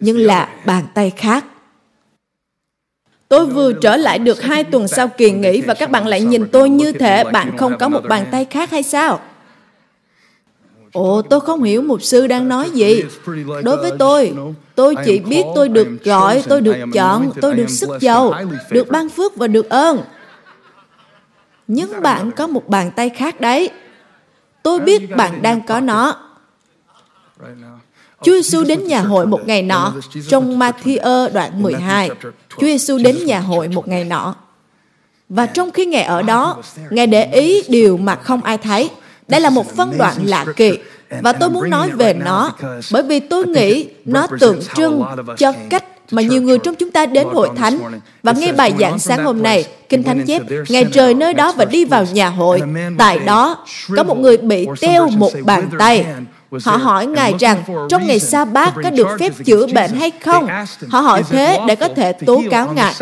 nhưng là bàn tay khác. Tôi vừa trở lại được hai tuần sau kỳ nghỉ và các bạn lại nhìn tôi như thể bạn không có một bàn tay khác hay sao? Ồ, tôi không hiểu mục sư đang nói gì. Đối với tôi, tôi chỉ biết tôi được gọi, tôi được chọn, tôi được sức giàu, được ban phước và được ơn. Nhưng bạn có một bàn tay khác đấy. Tôi biết bạn đang có nó. Chúa Giêsu đến nhà hội một ngày nọ, trong Matthew đoạn 12. Chúa Giêsu đến nhà hội một ngày nọ. Và trong khi Ngài ở đó, Ngài để ý điều mà không ai thấy. Đây là một phân đoạn lạ kỳ. Và tôi muốn nói về nó, bởi vì tôi nghĩ nó tượng trưng cho cách mà nhiều người trong chúng ta đến hội thánh và nghe bài giảng sáng hôm nay, Kinh Thánh chép, Ngài rời nơi đó và đi vào nhà hội. Tại đó, có một người bị teo một bàn tay Họ hỏi Ngài rằng trong ngày sa bát có được phép chữa bệnh hay không? Họ hỏi thế để có thể tố cáo Ngài.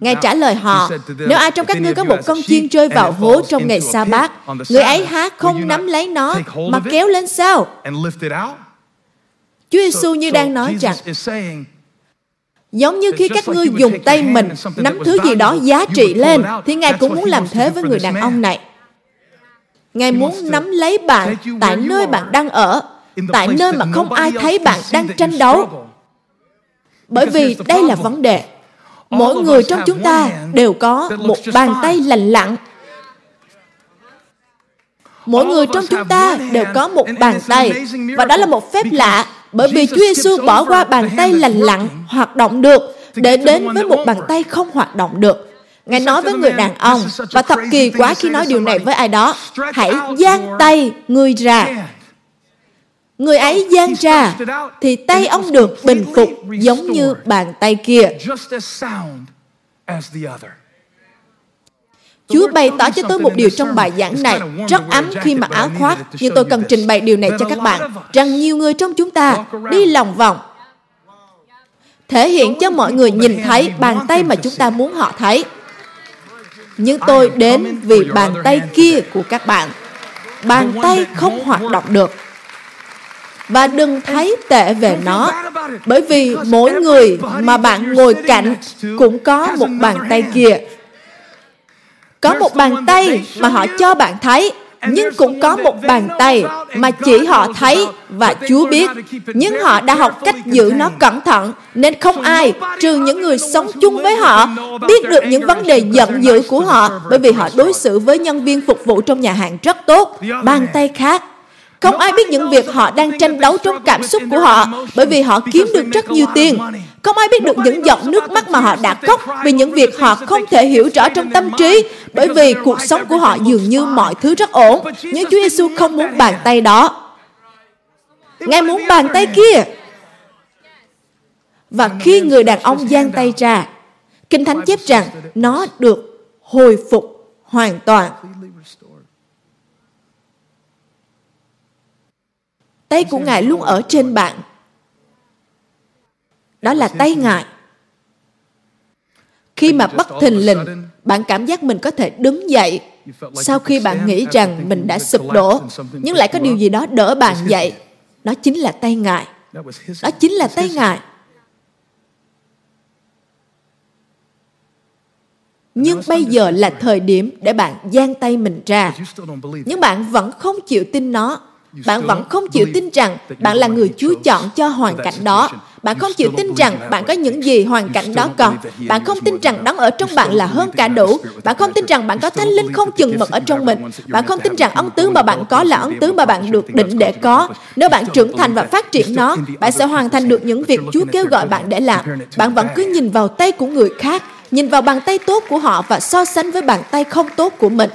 Ngài trả lời họ, nếu ai trong các ngươi có một con chiên rơi vào hố trong ngày sa bát, người ấy há không nắm lấy nó mà kéo lên sao? Chúa Giêsu như đang nói rằng, Giống như khi các ngươi dùng tay mình nắm thứ gì đó giá trị lên, thì Ngài cũng muốn làm thế với người đàn ông này. Ngài muốn nắm lấy bạn tại nơi bạn đang ở, tại nơi mà không ai thấy bạn đang tranh đấu. Bởi vì đây là vấn đề. Mỗi người trong chúng ta đều có một bàn tay lành lặn. Mỗi người trong chúng ta đều có một bàn tay và đó là một phép lạ bởi vì Chúa Giêsu bỏ qua bàn tay lành lặn hoạt động được để đến với một bàn tay không hoạt động được. Ngài nói với người đàn ông, và thật kỳ quá khi nói điều này với ai đó, hãy giang tay người ra. Người ấy giang ra, thì tay ông được bình phục giống như bàn tay kia. Chúa bày tỏ cho tôi một điều trong bài giảng này. rất ấm khi mặc áo khoác, nhưng tôi cần trình bày điều này cho các bạn, rằng nhiều người trong chúng ta đi lòng vòng, thể hiện cho mọi người nhìn thấy bàn tay mà chúng ta muốn họ thấy. Nhưng tôi đến vì bàn tay kia của các bạn. Bàn tay không hoạt động được và đừng thấy tệ về nó. bởi vì mỗi người mà bạn ngồi cạnh cũng có một bàn tay kia. Có một bàn tay mà họ cho bạn thấy nhưng cũng có một bàn tay mà chỉ họ thấy và Chúa biết. Nhưng họ đã học cách giữ nó cẩn thận, nên không ai, trừ những người sống chung với họ, biết được những vấn đề giận dữ của họ bởi vì họ đối xử với nhân viên phục vụ trong nhà hàng rất tốt. Bàn tay khác không ai biết những việc họ đang tranh đấu trong cảm xúc của họ bởi vì họ kiếm được rất nhiều tiền. Không ai biết được những giọt nước mắt mà họ đã khóc vì những việc họ không thể hiểu rõ trong tâm trí bởi vì cuộc sống của họ dường như mọi thứ rất ổn. Nhưng Chúa Giêsu không muốn bàn tay đó. Ngài muốn bàn tay kia. Và khi người đàn ông giang tay ra, Kinh Thánh chép rằng nó được hồi phục hoàn toàn. Tay của Ngài luôn ở trên bạn. Đó là tay Ngài. Khi mà bất thình lình, bạn cảm giác mình có thể đứng dậy sau khi bạn nghĩ rằng mình đã sụp đổ, nhưng lại có điều gì đó đỡ bạn dậy. Đó chính là tay Ngài. Đó chính là tay Ngài. Nhưng bây giờ là thời điểm để bạn giang tay mình ra. Nhưng bạn vẫn không chịu tin nó bạn vẫn không chịu tin rằng bạn là người Chúa chọn cho hoàn cảnh đó. Bạn không chịu tin rằng bạn có những gì hoàn cảnh đó cần. Bạn không tin rằng đấng ở trong bạn là hơn cả đủ. Bạn không tin rằng bạn có thánh linh không chừng mực ở trong mình. Bạn không tin rằng ân tứ mà bạn có là ân tứ mà bạn được định để có. Nếu bạn trưởng thành và phát triển nó, bạn sẽ hoàn thành được những việc Chúa kêu gọi bạn để làm. Bạn vẫn cứ nhìn vào tay của người khác, nhìn vào bàn tay tốt của họ và so sánh với bàn tay không tốt của mình.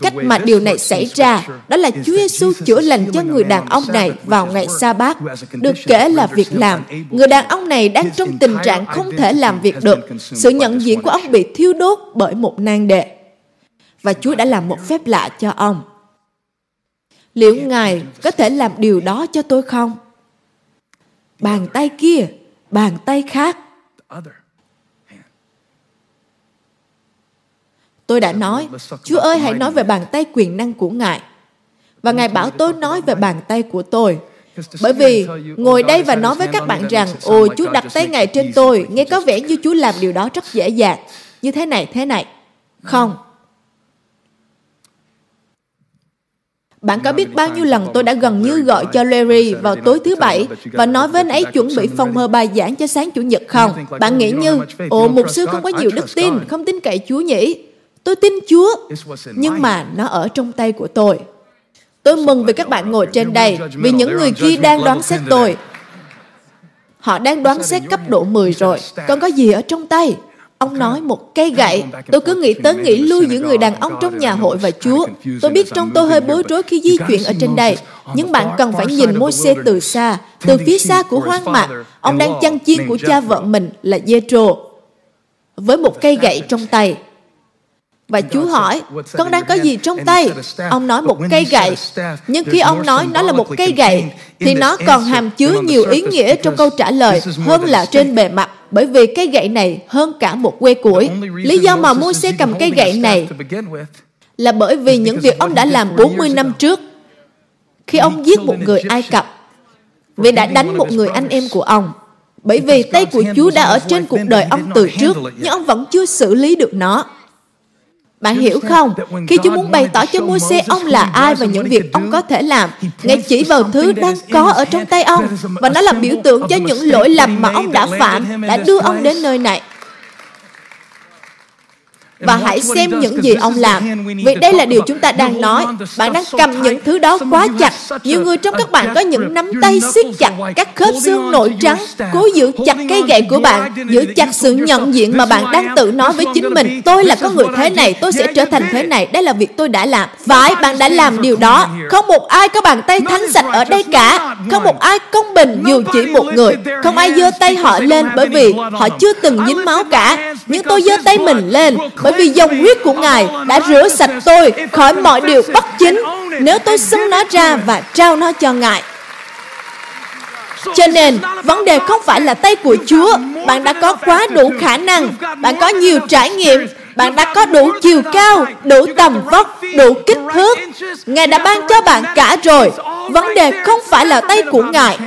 Cách mà điều này xảy ra đó là Chúa Giêsu chữa lành cho người đàn ông này vào ngày sa bát. Được kể là việc làm. Người đàn ông này đang trong tình trạng không thể làm việc được. Sự nhận diện của ông bị thiêu đốt bởi một nan đề. Và Chúa đã làm một phép lạ cho ông. Liệu Ngài có thể làm điều đó cho tôi không? Bàn tay kia, bàn tay khác Tôi đã nói, Chúa ơi hãy nói về bàn tay quyền năng của Ngài. Và Ngài bảo tôi nói về bàn tay của tôi. Bởi vì ngồi đây và nói với các bạn rằng, ồ Chúa đặt tay Ngài trên tôi, nghe có vẻ như Chúa làm điều đó rất dễ dàng. Như thế này, thế này. Không. Bạn có biết bao nhiêu lần tôi đã gần như gọi cho Larry vào tối thứ bảy và nói với anh ấy chuẩn bị phong hờ bài giảng cho sáng chủ nhật không? Bạn nghĩ như, ồ, mục sư không có nhiều đức tin, không tin cậy Chúa nhỉ? Tôi tin Chúa, nhưng mà nó ở trong tay của tôi. Tôi mừng vì các bạn ngồi trên đây, vì những người kia đang đoán xét tôi. Họ đang đoán xét cấp độ 10 rồi, còn có gì ở trong tay? Ông nói một cây gậy. Tôi cứ nghĩ tới nghĩ lui giữa người đàn ông trong nhà hội và Chúa. Tôi biết trong tôi hơi bối rối khi di chuyển ở trên đây. Nhưng bạn cần phải nhìn môi xe từ xa, từ phía xa của hoang mạc. Ông đang chăn chiên của cha vợ mình là Jethro với một cây gậy trong tay. Và Chúa hỏi, con đang có gì trong tay? Ông nói một cây gậy. Nhưng khi ông nói nó là một cây gậy, thì nó còn hàm chứa nhiều ý nghĩa trong câu trả lời hơn là trên bề mặt. Bởi vì cây gậy này hơn cả một que củi. Lý do mà xe cầm cây gậy này là bởi vì những việc ông đã làm 40 năm trước. Khi ông giết một người Ai Cập, vì đã đánh một người anh em của ông. Bởi vì tay của Chúa đã ở trên cuộc đời ông từ trước, nhưng ông vẫn chưa xử lý được nó. Bạn hiểu không? Khi Chúa muốn bày tỏ cho Môi-se ông là ai và những việc ông có thể làm, Ngài chỉ vào thứ đang có ở trong tay ông và nó là biểu tượng cho những lỗi lầm mà ông đã phạm, đã đưa ông đến nơi này và hãy xem những gì ông làm. Vì đây là điều chúng ta đang nói. Bạn đang cầm những thứ đó quá chặt. Nhiều người trong các bạn có những nắm tay siết chặt các khớp xương nổi trắng, cố giữ chặt cây gậy của bạn, giữ chặt sự nhận diện mà bạn đang tự nói với chính mình. Tôi là con người thế này, tôi sẽ trở thành thế này. Đây là việc tôi đã làm. Phải, bạn đã làm điều đó. Không một ai có bàn tay thánh sạch ở đây cả. Không một ai công bình dù chỉ một người. Không ai giơ tay họ lên bởi vì họ chưa từng dính máu cả. Nhưng tôi giơ tay mình lên bởi vì dòng huyết của Ngài đã rửa sạch tôi khỏi mọi điều bất chính nếu tôi xưng nó ra và trao nó cho Ngài. Cho nên, vấn đề không phải là tay của Chúa. Bạn đã có quá đủ khả năng. Bạn có nhiều trải nghiệm. Bạn đã có đủ chiều cao, đủ tầm vóc, đủ kích thước. Ngài đã ban cho bạn cả rồi. Vấn đề không phải là tay của Ngài.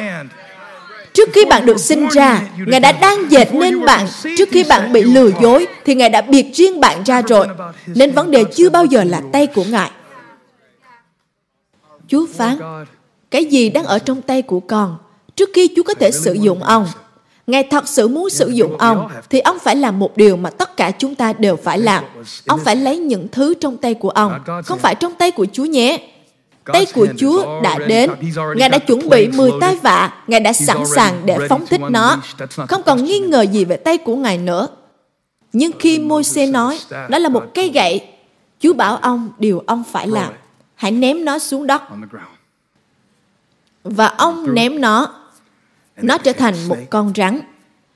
Trước khi bạn được sinh ra, Ngài đã đang dệt nên bạn. Trước khi bạn bị lừa dối, thì Ngài đã biệt riêng bạn ra rồi. Nên vấn đề chưa bao giờ là tay của Ngài. Chúa phán, cái gì đang ở trong tay của con? Trước khi Chúa có thể sử dụng ông, Ngài thật sự muốn sử dụng ông, thì ông phải làm một điều mà tất cả chúng ta đều phải làm. Ông phải lấy những thứ trong tay của ông, không phải trong tay của Chúa nhé. Tay của Chúa đã đến. Ngài đã chuẩn bị 10 tai vạ. Ngài đã sẵn sàng để phóng thích nó. Không còn nghi ngờ gì về tay của Ngài nữa. Nhưng khi Môi-se nói, đó là một cây gậy, Chúa bảo ông điều ông phải làm. Hãy ném nó xuống đất. Và ông ném nó. Nó trở thành một con rắn.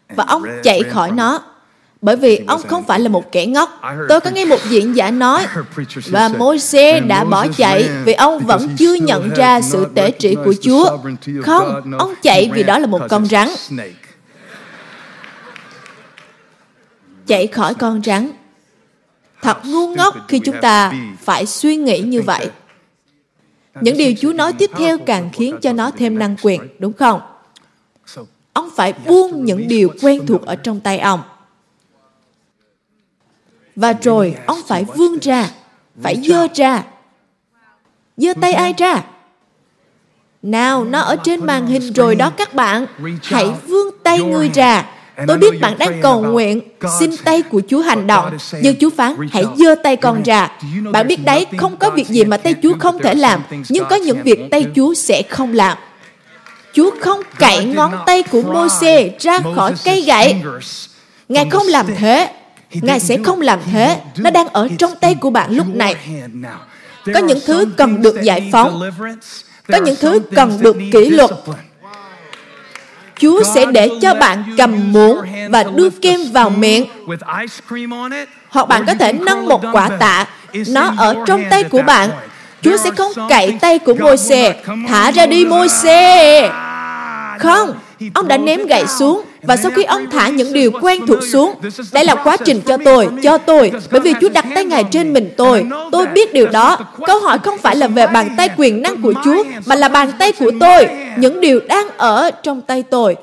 Và ông chạy khỏi nó bởi vì ông không phải là một kẻ ngốc. Tôi có nghe một diễn giả nói, và Môi-se đã bỏ chạy vì ông vẫn chưa nhận ra sự tể trị của Chúa. Không, ông chạy vì đó là một con rắn. Chạy khỏi con rắn. Thật ngu ngốc khi chúng ta phải suy nghĩ như vậy. Những điều Chúa nói tiếp theo càng khiến cho nó thêm năng quyền, đúng không? Ông phải buông những điều quen thuộc ở trong tay ông và rồi ông phải vươn ra, phải dơ ra. Dơ tay ai ra? Nào, nó ở trên màn hình rồi đó các bạn. Hãy vươn tay người ra. Tôi biết bạn đang cầu nguyện, xin tay của Chúa hành động. Nhưng Chúa phán, hãy dơ tay con ra. Bạn biết đấy, không có việc gì mà tay Chúa không thể làm, nhưng có những việc tay Chúa sẽ không làm. Chúa không cậy ngón tay của môi ra khỏi cây gậy. Ngài không làm thế. Ngài sẽ không làm thế. Nó đang ở trong tay của bạn lúc này. Có những thứ cần được giải phóng. Có những thứ cần được kỷ luật. Chúa sẽ để cho bạn cầm muỗng và đưa kem vào miệng. Hoặc bạn có thể nâng một quả tạ. Nó ở trong tay của bạn. Chúa sẽ không cậy tay của môi xe. Thả ra đi môi xe. Không, ông đã ném gậy xuống và sau khi ông thả những điều quen thuộc xuống, đây là quá trình cho tôi, cho tôi, bởi vì Chúa đặt tay Ngài trên mình tôi. Tôi biết điều đó. Câu hỏi không phải là về bàn tay quyền năng của Chúa, mà là bàn tay của tôi, những điều đang ở trong tay tôi.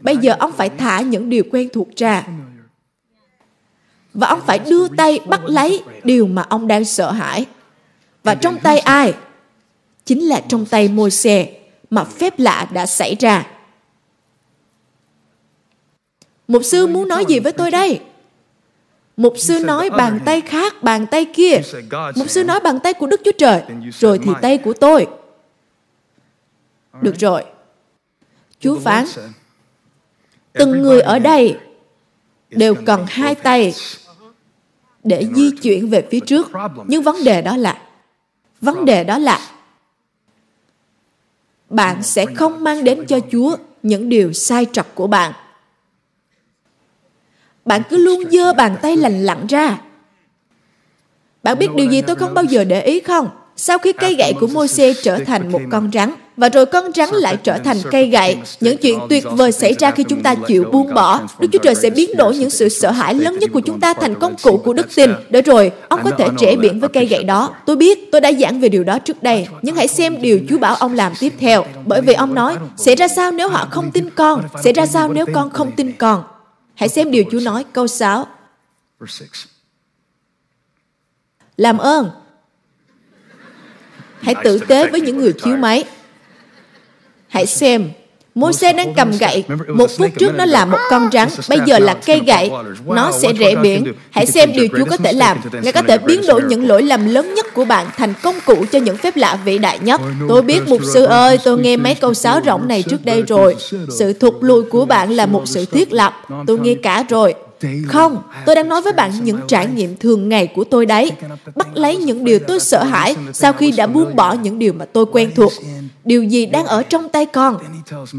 Bây giờ ông phải thả những điều quen thuộc ra. Và ông phải đưa tay bắt lấy điều mà ông đang sợ hãi. Và trong tay ai? Chính là trong tay môi xe mà phép lạ đã xảy ra. Mục sư muốn nói gì với tôi đây? Mục sư nói bàn tay khác, bàn tay kia. Mục sư nói bàn tay của Đức Chúa Trời, rồi thì tay của tôi. Được rồi. Chúa phán, từng người ở đây đều cần hai tay để di chuyển về phía trước. Nhưng vấn đề đó là, vấn đề đó là, bạn sẽ không mang đến cho Chúa những điều sai trật của bạn bạn cứ luôn dơ bàn tay lành lặn ra. Bạn biết điều gì tôi không bao giờ để ý không? Sau khi cây gậy của Môi-se trở thành một con rắn, và rồi con rắn lại trở thành cây gậy. Những chuyện tuyệt vời xảy ra khi chúng ta chịu buông bỏ. Đức Chúa Trời sẽ biến đổi những sự sợ hãi lớn nhất của chúng ta thành công cụ của đức tin. Để rồi, ông có thể trẻ biển với cây gậy đó. Tôi biết, tôi đã giảng về điều đó trước đây. Nhưng hãy xem điều Chúa bảo ông làm tiếp theo. Bởi vì ông nói, sẽ ra sao nếu họ không tin con? Sẽ ra sao nếu con không tin con? Hãy xem điều Chúa nói câu 6. Làm ơn. Hãy tử tế với những người chiếu máy. Hãy xem Môi xe đang cầm gậy. Một phút trước nó là một con rắn, bây giờ là cây gậy. Nó sẽ rẽ biển. Hãy xem điều Chúa có thể làm. Ngài có thể biến đổi những lỗi lầm lớn nhất của bạn thành công cụ cho những phép lạ vĩ đại nhất. Tôi biết, mục sư ơi, tôi nghe mấy câu sáo rỗng này trước đây rồi. Sự thụt lùi của bạn là một sự thiết lập. Tôi nghe cả rồi. Không, tôi đang nói với bạn những trải nghiệm thường ngày của tôi đấy. Bắt lấy những điều tôi sợ hãi sau khi đã buông bỏ những điều mà tôi quen thuộc. Điều gì đang ở trong tay con?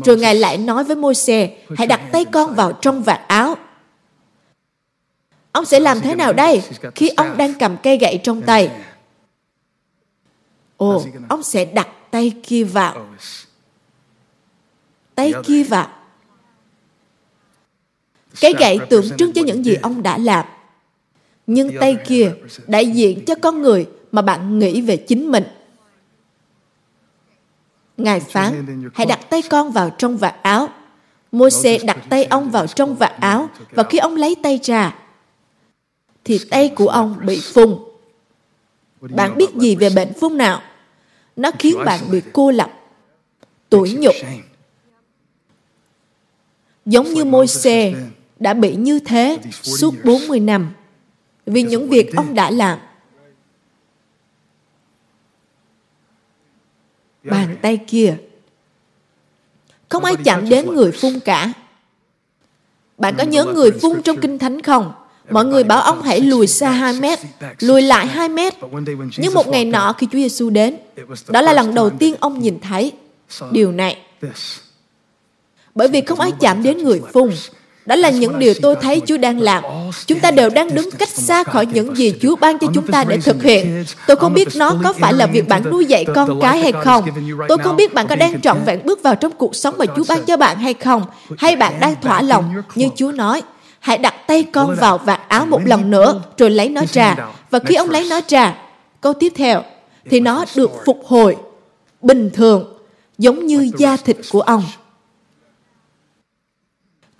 Rồi Ngài lại nói với Môi-se, hãy đặt tay con vào trong vạt áo. Ông sẽ làm thế nào đây khi ông đang cầm cây gậy trong tay? Ồ, ông sẽ đặt tay kia vào. Tay kia vào. Cái gậy tượng trưng cho những gì ông đã làm. Nhưng tay kia đại diện cho con người mà bạn nghĩ về chính mình. Ngài phán, hãy đặt tay con vào trong vạt áo. Môi-se đặt tay ông vào trong vạt áo và khi ông lấy tay ra, thì tay của ông bị phun. Bạn biết gì về bệnh phun nào? Nó khiến bạn bị cô lập, tủi nhục. Giống như môi xe đã bị như thế suốt 40 năm vì những việc ông đã làm. Bàn tay kia. Không ai chạm đến người phun cả. Bạn có nhớ người phun trong Kinh Thánh không? Mọi người bảo ông hãy lùi xa 2 mét, lùi lại 2 mét. Nhưng một ngày nọ khi Chúa Giêsu đến, đó là lần đầu tiên ông nhìn thấy điều này. Bởi vì không ai chạm đến người phun, đó là những điều tôi thấy Chúa đang làm. Chúng ta đều đang đứng cách xa khỏi những gì Chúa ban cho chúng ta để thực hiện. Tôi không biết nó có phải là việc bạn nuôi dạy con cái hay không. Tôi không biết bạn có đang trọn vẹn bước vào trong cuộc sống mà Chúa ban cho bạn hay không. Hay bạn đang thỏa lòng như Chúa nói. Hãy đặt tay con vào vạt áo một lần nữa rồi lấy nó ra. Và khi ông lấy nó ra, câu tiếp theo, thì nó được phục hồi bình thường giống như da thịt của ông.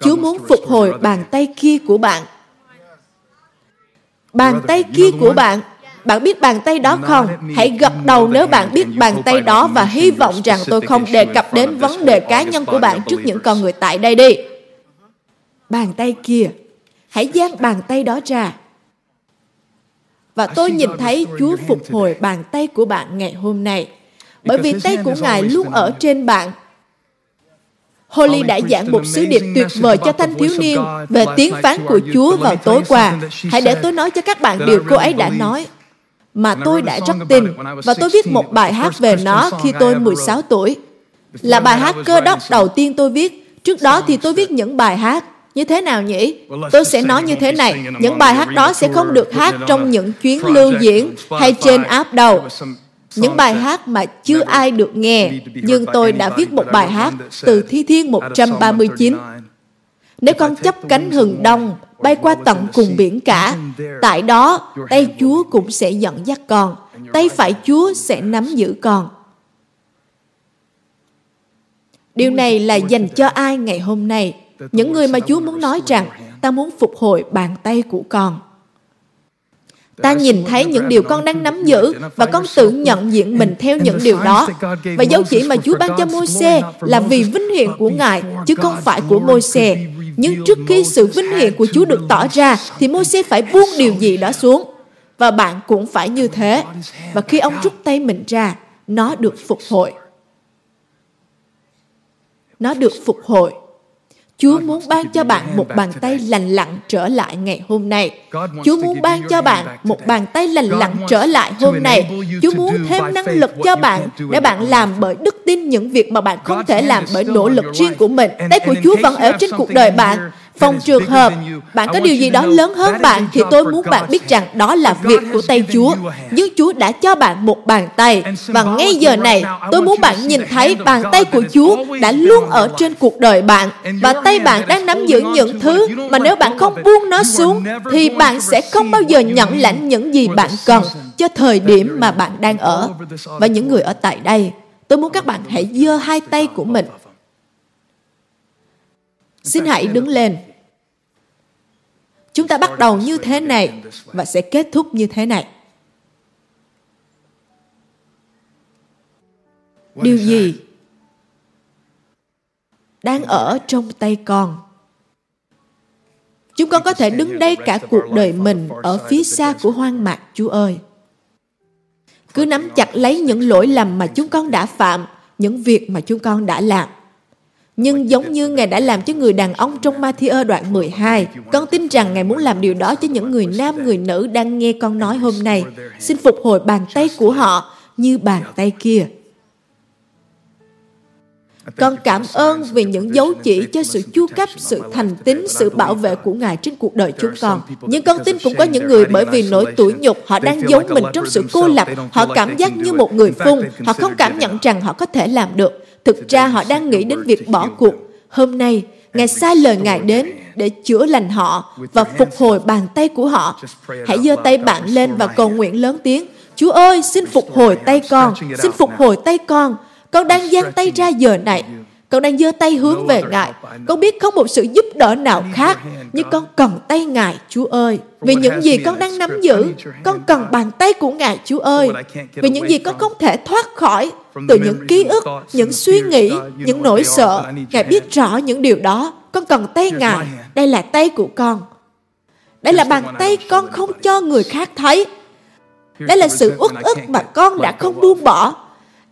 Chúa muốn phục hồi bàn tay kia của bạn. Bàn tay kia của bạn bạn biết bàn tay đó không? Hãy gật đầu nếu bạn biết bàn tay đó và hy vọng rằng tôi không đề cập đến vấn đề cá nhân của bạn trước những con người tại đây đi. Bàn tay kia, hãy giang bàn tay đó ra. Và tôi nhìn thấy Chúa phục hồi bàn tay của bạn ngày hôm nay. Bởi vì tay của Ngài luôn ở trên bạn Holly đã giảng một sứ điệp tuyệt vời cho thanh thiếu niên về tiếng phán của Chúa vào tối qua. Hãy để tôi nói cho các bạn điều cô ấy đã nói mà tôi đã rất tin và tôi viết một bài hát về nó khi tôi 16 tuổi. Là bài hát cơ đốc đầu tiên tôi viết. Trước đó thì tôi viết những bài hát như thế nào nhỉ? Tôi sẽ nói như thế này, những bài hát đó sẽ không được hát trong những chuyến lưu diễn hay trên app đâu những bài hát mà chưa ai được nghe, nhưng tôi đã viết một bài hát từ Thi Thiên 139. Nếu con chấp cánh hừng đông, bay qua tận cùng biển cả, tại đó tay Chúa cũng sẽ dẫn dắt con, tay phải Chúa sẽ nắm giữ con. Điều này là dành cho ai ngày hôm nay? Những người mà Chúa muốn nói rằng ta muốn phục hồi bàn tay của con. Ta nhìn thấy những điều con đang nắm giữ và con tự nhận diện mình theo những điều đó. Và dấu chỉ mà Chúa ban cho môi là vì vinh hiển của Ngài, chứ không phải của môi Nhưng trước khi sự vinh hiển của Chúa được tỏ ra, thì môi phải buông điều gì đó xuống. Và bạn cũng phải như thế. Và khi ông rút tay mình ra, nó được phục hồi. Nó được phục hồi. Chúa muốn ban cho bạn một bàn tay lành lặn trở lại ngày hôm nay. Chúa muốn ban cho bạn một bàn tay lành lặn trở lại hôm nay. Chúa muốn thêm năng lực cho bạn để bạn làm bởi đức tin những việc mà bạn không thể làm bởi nỗ lực riêng của mình. Tay của Chúa vẫn ở trên cuộc đời bạn Phòng trường hợp bạn có điều gì đó lớn hơn bạn thì tôi muốn bạn biết rằng đó là việc của tay Chúa. Nhưng Chúa đã cho bạn một bàn tay. Và ngay giờ này tôi muốn bạn nhìn thấy bàn tay của Chúa đã luôn ở trên cuộc đời bạn. Và tay bạn đang nắm giữ những thứ mà nếu bạn không buông nó xuống thì bạn sẽ không bao giờ nhận lãnh những gì bạn cần cho thời điểm mà bạn đang ở. Và những người ở tại đây, tôi muốn các bạn hãy giơ hai tay của mình. Xin hãy đứng lên. Chúng ta bắt đầu như thế này và sẽ kết thúc như thế này. Điều gì đang ở trong tay con? Chúng con có thể đứng đây cả cuộc đời mình ở phía xa của hoang mạc, Chúa ơi. Cứ nắm chặt lấy những lỗi lầm mà chúng con đã phạm, những việc mà chúng con đã làm. Nhưng giống như Ngài đã làm cho người đàn ông trong Matthew đoạn 12, con tin rằng Ngài muốn làm điều đó cho những người nam, người nữ đang nghe con nói hôm nay. Xin phục hồi bàn tay của họ như bàn tay kia. Con cảm ơn vì những dấu chỉ cho sự chu cấp, sự thành tín, sự bảo vệ của Ngài trên cuộc đời chúng con. Nhưng con tin cũng có những người bởi vì nỗi tủi nhục, họ đang giấu mình trong sự cô lập. Họ cảm giác như một người phun. Họ không cảm nhận rằng họ có thể làm được. Thực ra họ đang nghĩ đến việc bỏ cuộc. Hôm nay, Ngài sai lời Ngài đến để chữa lành họ và phục hồi bàn tay của họ. Hãy giơ tay bạn lên và cầu nguyện lớn tiếng. Chúa ơi, xin phục hồi tay con, xin phục hồi tay con. Con đang giang tay ra giờ này. Con đang giơ tay hướng về Ngài. Con biết không một sự giúp đỡ nào khác, nhưng con cần tay Ngài, Chúa ơi. Vì những gì con đang nắm giữ, con cần bàn tay của Ngài, Chúa ơi. Vì những gì con không thể thoát khỏi từ những ký ức, những suy nghĩ, những nỗi sợ. Ngài biết rõ những điều đó. Con cần tay Ngài. Đây là tay của con. Đây là bàn tay con không cho người khác thấy. Đây là sự uất ức mà con đã không buông bỏ.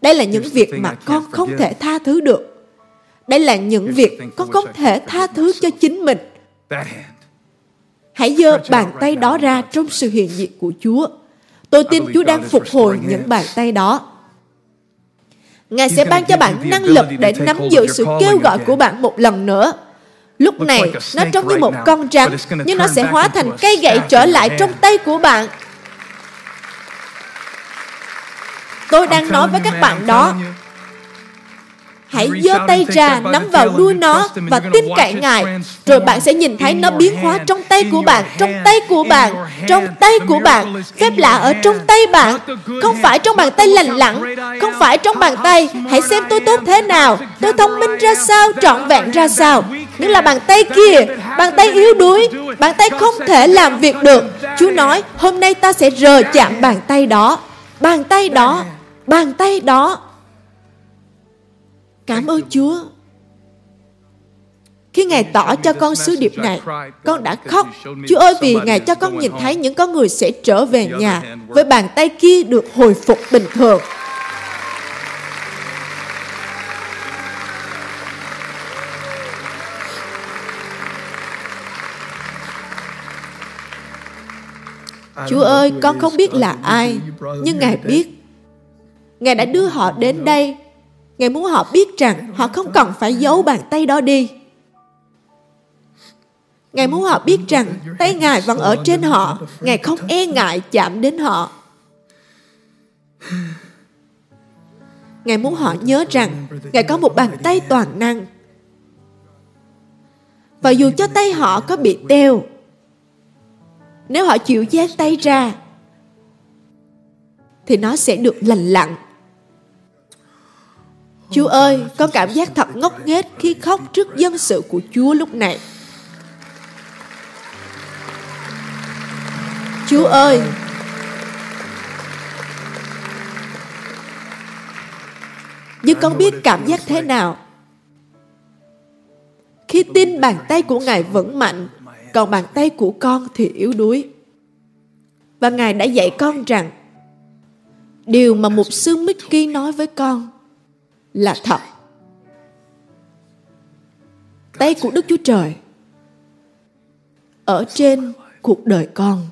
Đây là những việc mà con không thể tha thứ được. Đây là những việc con không thể tha thứ cho chính mình. Hãy giơ bàn tay đó ra trong sự hiện diện của Chúa. Tôi tin Chúa đang phục hồi những bàn tay đó. Ngài sẽ ban cho bạn năng lực để nắm giữ sự kêu gọi của bạn một lần nữa. Lúc này, nó trông như một con rắn, nhưng nó sẽ hóa thành cây gậy trở lại trong tay của bạn. Tôi đang nói với các bạn đó, hãy giơ tay ra nắm vào đuôi nó và tin cậy ngài. rồi bạn sẽ nhìn thấy nó biến hóa trong tay của bạn trong tay của bạn trong tay của bạn phép lạ ở trong tay bạn. không phải trong bàn tay lành lặn không phải trong bàn tay. hãy xem tôi tốt thế nào. Tôi thông minh ra sao trọn vẹn ra sao. nhưng là bàn tay kia bàn tay yếu đuối bàn tay không thể làm việc được. Chúa nói hôm nay ta sẽ rờ chạm bàn tay đó. Bàn tay đó bàn tay đó Cảm ơn Chúa. Khi Ngài tỏ cho con sứ điệp này, con đã khóc. Chúa ơi, vì Ngài cho con nhìn thấy những con người sẽ trở về nhà với bàn tay kia được hồi phục bình thường. Chúa ơi, con không biết là ai, nhưng Ngài biết. Ngài đã đưa họ đến đây Ngài muốn họ biết rằng họ không cần phải giấu bàn tay đó đi. Ngài muốn họ biết rằng tay Ngài vẫn ở trên họ. Ngài không e ngại chạm đến họ. Ngài muốn họ nhớ rằng Ngài có một bàn tay toàn năng. Và dù cho tay họ có bị teo, nếu họ chịu giang tay ra, thì nó sẽ được lành lặn Chúa ơi, con cảm giác thật ngốc nghếch khi khóc trước dân sự của Chúa lúc này. Chúa ơi, nhưng con biết cảm giác thế nào khi tin bàn tay của Ngài vững mạnh, còn bàn tay của con thì yếu đuối. Và Ngài đã dạy con rằng điều mà mục sư Mickey nói với con là thật. Tay của Đức Chúa Trời ở trên cuộc đời con.